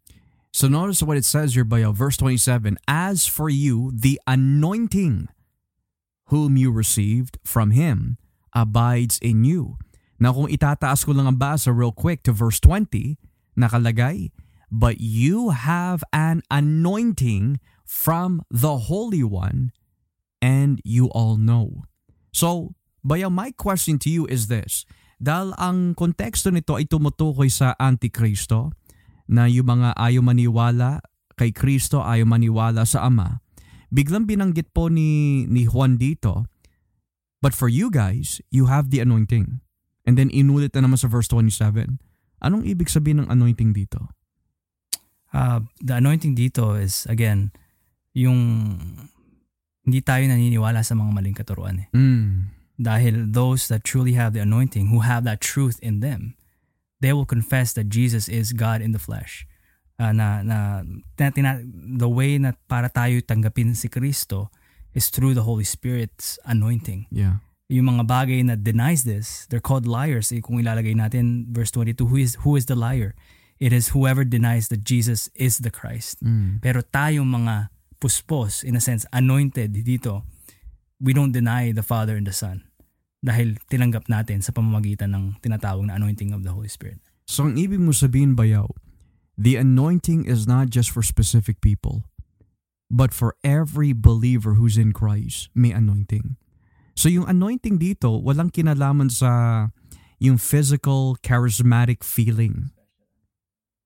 So notice what it says here, Bayaw, verse 27. As for you, the anointing whom you received from Him abides in you. Now kung itataas ko lang ang basa real quick to verse 20, nakalagay, But you have an anointing from the Holy One, and you all know. So, Bayaw, my question to you is this. Dahil ang konteksto nito ay tumutukoy sa Antikristo, na yung mga ayaw maniwala kay Kristo, ayaw maniwala sa Ama. Biglang binanggit po ni, ni Juan dito, But for you guys, you have the anointing. And then inulit na naman sa verse 27. Anong ibig sabihin ng anointing dito? Uh, the anointing dito is, again, yung hindi tayo naniniwala sa mga maling katuruan. Eh. Mm. Dahil those that truly have the anointing, who have that truth in them, they will confess that Jesus is God in the flesh. Uh, na, na, na, tina, the way na para tayo tanggapin si Kristo is through the Holy Spirit's anointing. Yeah. Yung mga bagay na denies this, they're called liars. Eh, kung ilalagay natin verse 22, who is, who is the liar? It is whoever denies that Jesus is the Christ. Mm. Pero tayong mga puspos, in a sense, anointed dito, we don't deny the Father and the Son dahil tinanggap natin sa pamamagitan ng tinatawag na anointing of the Holy Spirit. So ang ibig mo sabihin, Bayaw, the anointing is not just for specific people, but for every believer who's in Christ, may anointing. So yung anointing dito, walang kinalaman sa yung physical, charismatic feeling.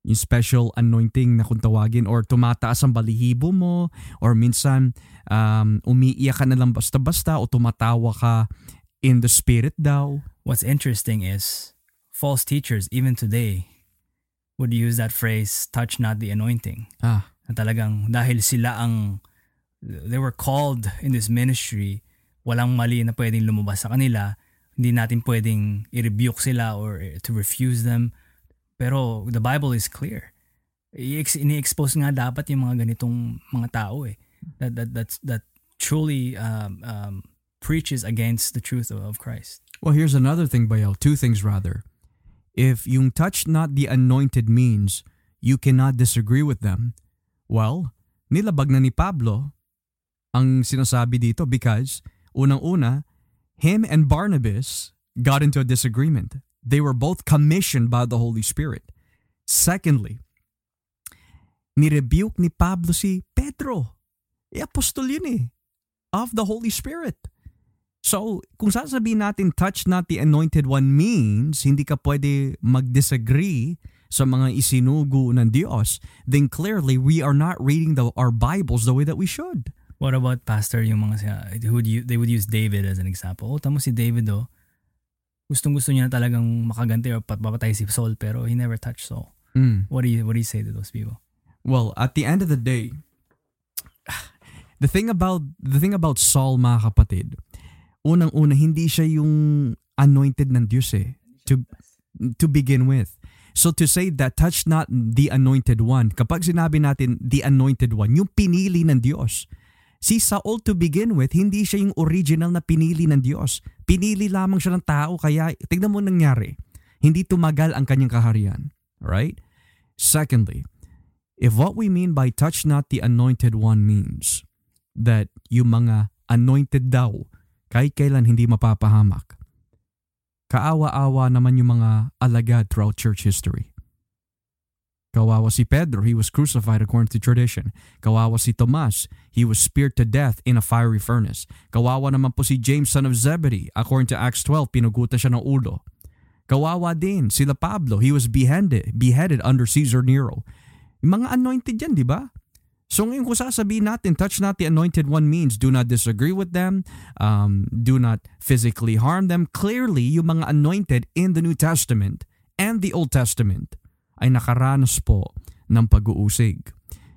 Yung special anointing na kung tawagin or tumataas ang balihibo mo or minsan um, umiiyak ka na lang basta-basta o tumatawa ka in the spirit daw. What's interesting is false teachers, even today, would use that phrase, touch not the anointing. Ah, Na talagang dahil sila ang, they were called in this ministry, walang mali na pwedeng lumabas sa kanila, hindi natin pwedeng i-rebuke sila or to refuse them. Pero the Bible is clear. I-ex- Ini-expose nga dapat yung mga ganitong mga tao eh. That, that, that's, that truly um, um, preaches against the truth of, of Christ. Well, here's another thing, Bayo. Two things, rather. If yung touch not the anointed means you cannot disagree with them, well, nilabag na ni Pablo ang sinasabi dito because, unang-una, him and Barnabas got into a disagreement. They were both commissioned by the Holy Spirit. Secondly, nirebuke ni Pablo si Pedro. E apostol yun eh. Of the Holy Spirit. So, kung sasabihin natin touch not the anointed one means hindi ka pwede mag-disagree sa mga isinugo ng Diyos, then clearly we are not reading the, our Bibles the way that we should. What about pastor yung mga who would you, they would use David as an example. Oh, tamo si David oh. Gustong gusto niya na talagang makaganti or papatay si Saul pero he never touched Saul. Mm. What do you what do you say to those people? Well, at the end of the day, the thing about the thing about Saul mga kapatid, unang-una hindi siya yung anointed ng Diyos eh. To to begin with. So to say that touch not the anointed one, kapag sinabi natin the anointed one, yung pinili ng Diyos. Si Saul to begin with, hindi siya yung original na pinili ng Diyos. Pinili lamang siya ng tao kaya tignan mo nangyari. Hindi tumagal ang kanyang kaharian. Right? Secondly, if what we mean by touch not the anointed one means that yung mga anointed daw kahit kailan hindi mapapahamak, kaawa-awa naman yung mga alagad throughout church history. Kawawa si Pedro, he was crucified according to tradition. Kawawa si Tomas, he was speared to death in a fiery furnace. Kawawa naman po si James son of Zebedee, according to Acts 12, pinugutan siya ng ulo. Kawawa din sila Pablo. He was beheaded, beheaded under Caesar Nero. Yung mga anointed yan, di ba? So ngayon kung sasabihin natin, touch not the anointed one means do not disagree with them, um, do not physically harm them. Clearly, yung mga anointed in the New Testament and the Old Testament ay nakaranas po ng pag-uusig.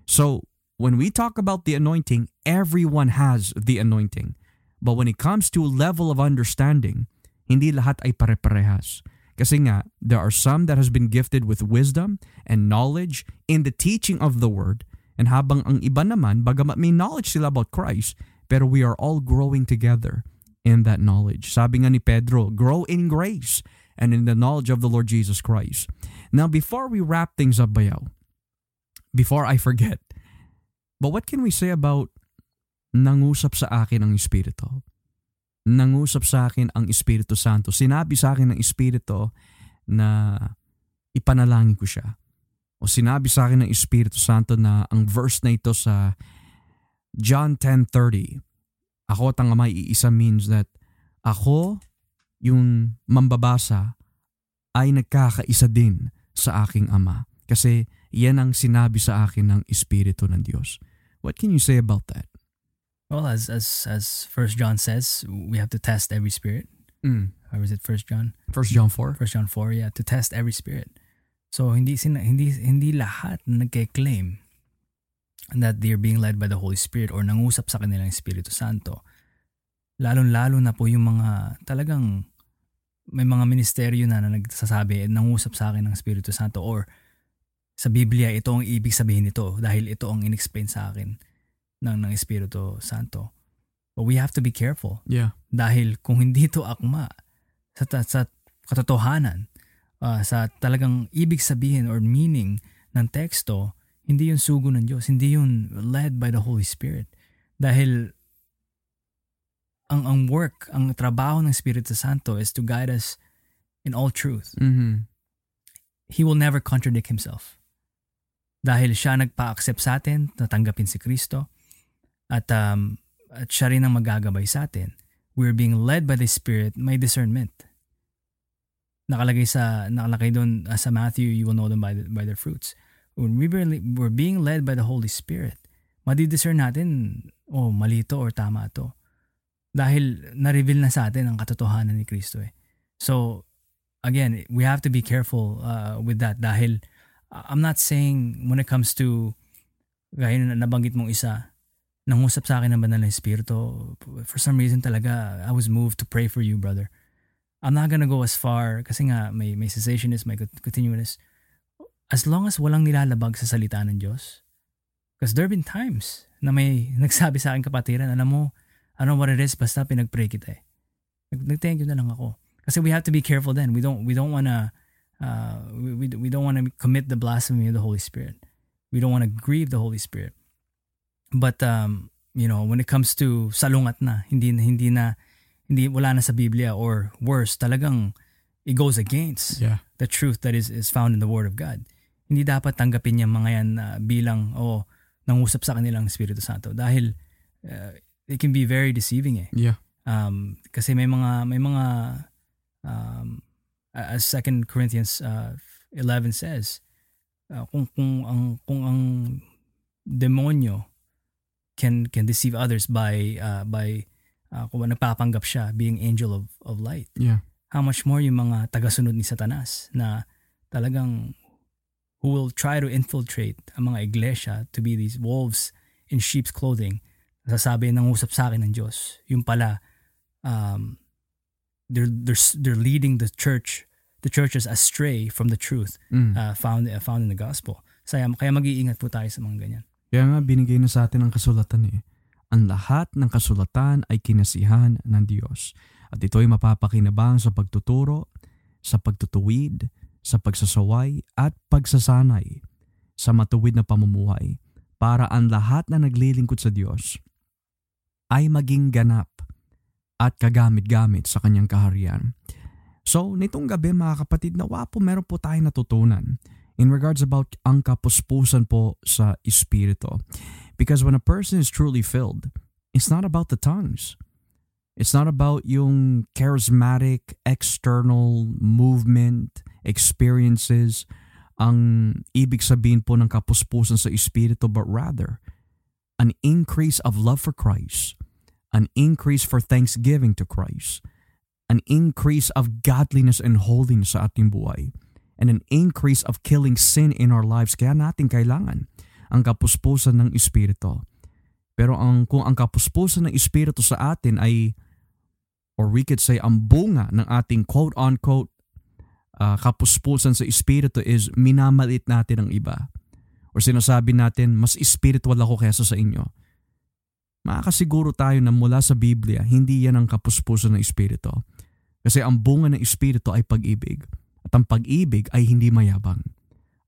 So, when we talk about the anointing, everyone has the anointing. But when it comes to level of understanding, hindi lahat ay pare-parehas. Kasi nga, there are some that has been gifted with wisdom and knowledge in the teaching of the word. And habang ang iba naman, bagamat may knowledge sila about Christ, pero we are all growing together in that knowledge. Sabi nga ni Pedro, grow in grace and in the knowledge of the Lord Jesus Christ. Now, before we wrap things up, Bayaw, before I forget, but what can we say about nangusap sa akin ang Espiritu? nangusap sa akin ang Espiritu Santo. Sinabi sa akin ng Espiritu na ipanalangin ko siya. O sinabi sa akin ng Espiritu Santo na ang verse na ito sa John 10.30, ako at ang Ama iisa means that ako, yung mambabasa, ay nagkakaisa din sa aking Ama. Kasi yan ang sinabi sa akin ng Espiritu ng Diyos. What can you say about that? Well, as as as First John says, we have to test every spirit. Mm. Or is it First John? First John 4? First John 4, yeah, to test every spirit. So hindi sina, hindi hindi lahat na nagke-claim that they're being led by the Holy Spirit or nangusap sa kanilang Espiritu Santo. Lalong-lalo na po yung mga talagang may mga ministeryo na, na nagsasabi nangusap sa akin ng Espiritu Santo or sa Biblia ito ang ibig sabihin nito dahil ito ang inexplain sa akin ng, ng Espiritu Santo. But we have to be careful. Yeah. Dahil kung hindi ito akma sa, sa katotohanan, uh, sa talagang ibig sabihin or meaning ng teksto, hindi yun sugo ng Diyos. Hindi yun led by the Holy Spirit. Dahil ang ang work, ang trabaho ng Espiritu Santo is to guide us in all truth. Mm-hmm. He will never contradict himself. Dahil siya nagpa-accept sa atin, natanggapin si Kristo, at, um, at siya rin ang magagabay sa atin. We're being led by the Spirit, may discernment. Nakalagay sa nakalagay doon uh, sa Matthew, you will know them by the, by their fruits. When we really, we're being led by the Holy Spirit, madidiscern natin, oh, mali to or tama to. Dahil na-reveal na sa atin ang katotohanan ni Kristo eh. So, again, we have to be careful uh, with that dahil uh, I'm not saying when it comes to gaya na nabanggit mong isa, nangusap sa akin ng banal na espiritu. For some reason talaga, I was moved to pray for you, brother. I'm not gonna go as far kasi nga may, may cessationist, may continuous. As long as walang nilalabag sa salita ng Diyos. Because there have been times na may nagsabi sa akin kapatiran, alam mo, ano what it is, basta pinag-pray kita eh. Nag-thank you na lang ako. Kasi we have to be careful then. We don't we don't wanna uh, we, we, we don't wanna commit the blasphemy of the Holy Spirit. We don't wanna grieve the Holy Spirit. But um, you know, when it comes to salungat na, hindi hindi na hindi wala na sa Biblia or worse, talagang it goes against Yeah. the truth that is is found in the Word of God. Hindi dapat tanggapin yung mga yan na bilang oh nangusap sa kanilang Espiritu Santo dahil uh, it can be very deceiving eh. Yeah. Um, kasi may mga may mga um, as 2 Corinthians uh, 11 says, uh, kung kung ang kung ang demonyo can can deceive others by uh, by uh, kung nagpapanggap siya being angel of of light. Yeah. How much more yung mga tagasunod ni Satanas na talagang who will try to infiltrate ang mga iglesia to be these wolves in sheep's clothing. Sasabi ng usap sa akin ng Diyos. Yung pala um, they're, they're, they're leading the church the churches astray from the truth Mm. uh, found uh, found in the gospel. Kaya, kaya mag-iingat po tayo sa mga ganyan. Kaya nga binigay na sa atin ang kasulatan eh. Ang lahat ng kasulatan ay kinasihan ng Diyos. At ito ay mapapakinabang sa pagtuturo, sa pagtutuwid, sa pagsasaway at pagsasanay sa matuwid na pamumuhay para ang lahat na naglilingkod sa Diyos ay maging ganap at kagamit-gamit sa kanyang kaharian. So, nitong gabi mga kapatid, nawa po meron po tayo natutunan in regards about ang kapuspusan po sa espiritu. Because when a person is truly filled, it's not about the tongues. It's not about yung charismatic external movement, experiences, ang ibig sabihin po ng kapuspusan sa espiritu, but rather an increase of love for Christ, an increase for thanksgiving to Christ, an increase of godliness and holiness sa ating buhay and an increase of killing sin in our lives. Kaya natin kailangan ang kapuspusan ng Espiritu. Pero ang, kung ang kapuspusan ng Espiritu sa atin ay, or we could say, ang bunga ng ating quote-unquote uh, kapuspusan sa Espiritu is minamalit natin ang iba. Or sinasabi natin, mas spiritual ako kaysa sa inyo. Makakasiguro tayo na mula sa Biblia, hindi yan ang kapuspusan ng Espiritu. Kasi ang bunga ng Espiritu ay pag-ibig. At ang pag-ibig ay hindi mayabang.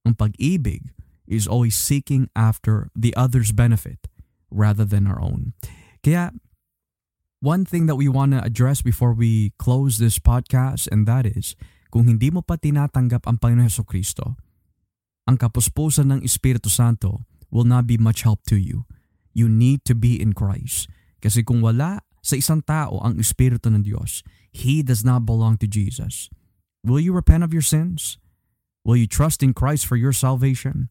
Ang pag-ibig is always seeking after the other's benefit rather than our own. Kaya, one thing that we want to address before we close this podcast and that is, kung hindi mo pa tinatanggap ang Panginoon Heso Kristo, ang kapuspusan ng Espiritu Santo will not be much help to you. You need to be in Christ. Kasi kung wala sa isang tao ang Espiritu ng Diyos, he does not belong to Jesus. Will you repent of your sins? Will you trust in Christ for your salvation?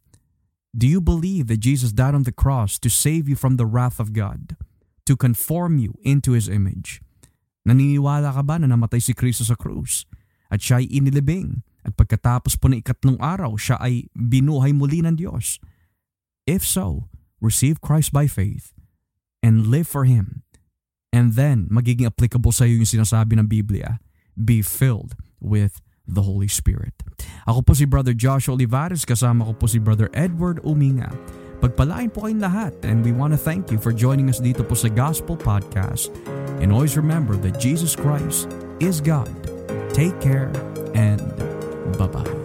Do you believe that Jesus died on the cross to save you from the wrath of God, to conform you into His image? Naniniwala ka ba na namatay si Kristo sa krus at siya ay inilibing at pagkatapos po ng ikatlong araw siya ay binuhay muli ng Diyos? If so, receive Christ by faith and live for Him. And then, magiging applicable sa iyo yung sinasabi ng Biblia, be filled with the Holy Spirit. Ako po si Brother Josh Olivares, kasama ko po si Brother Edward Uminga. Pagpalain po kayong lahat and we want to thank you for joining us dito po sa Gospel Podcast. And always remember that Jesus Christ is God. Take care and bye-bye.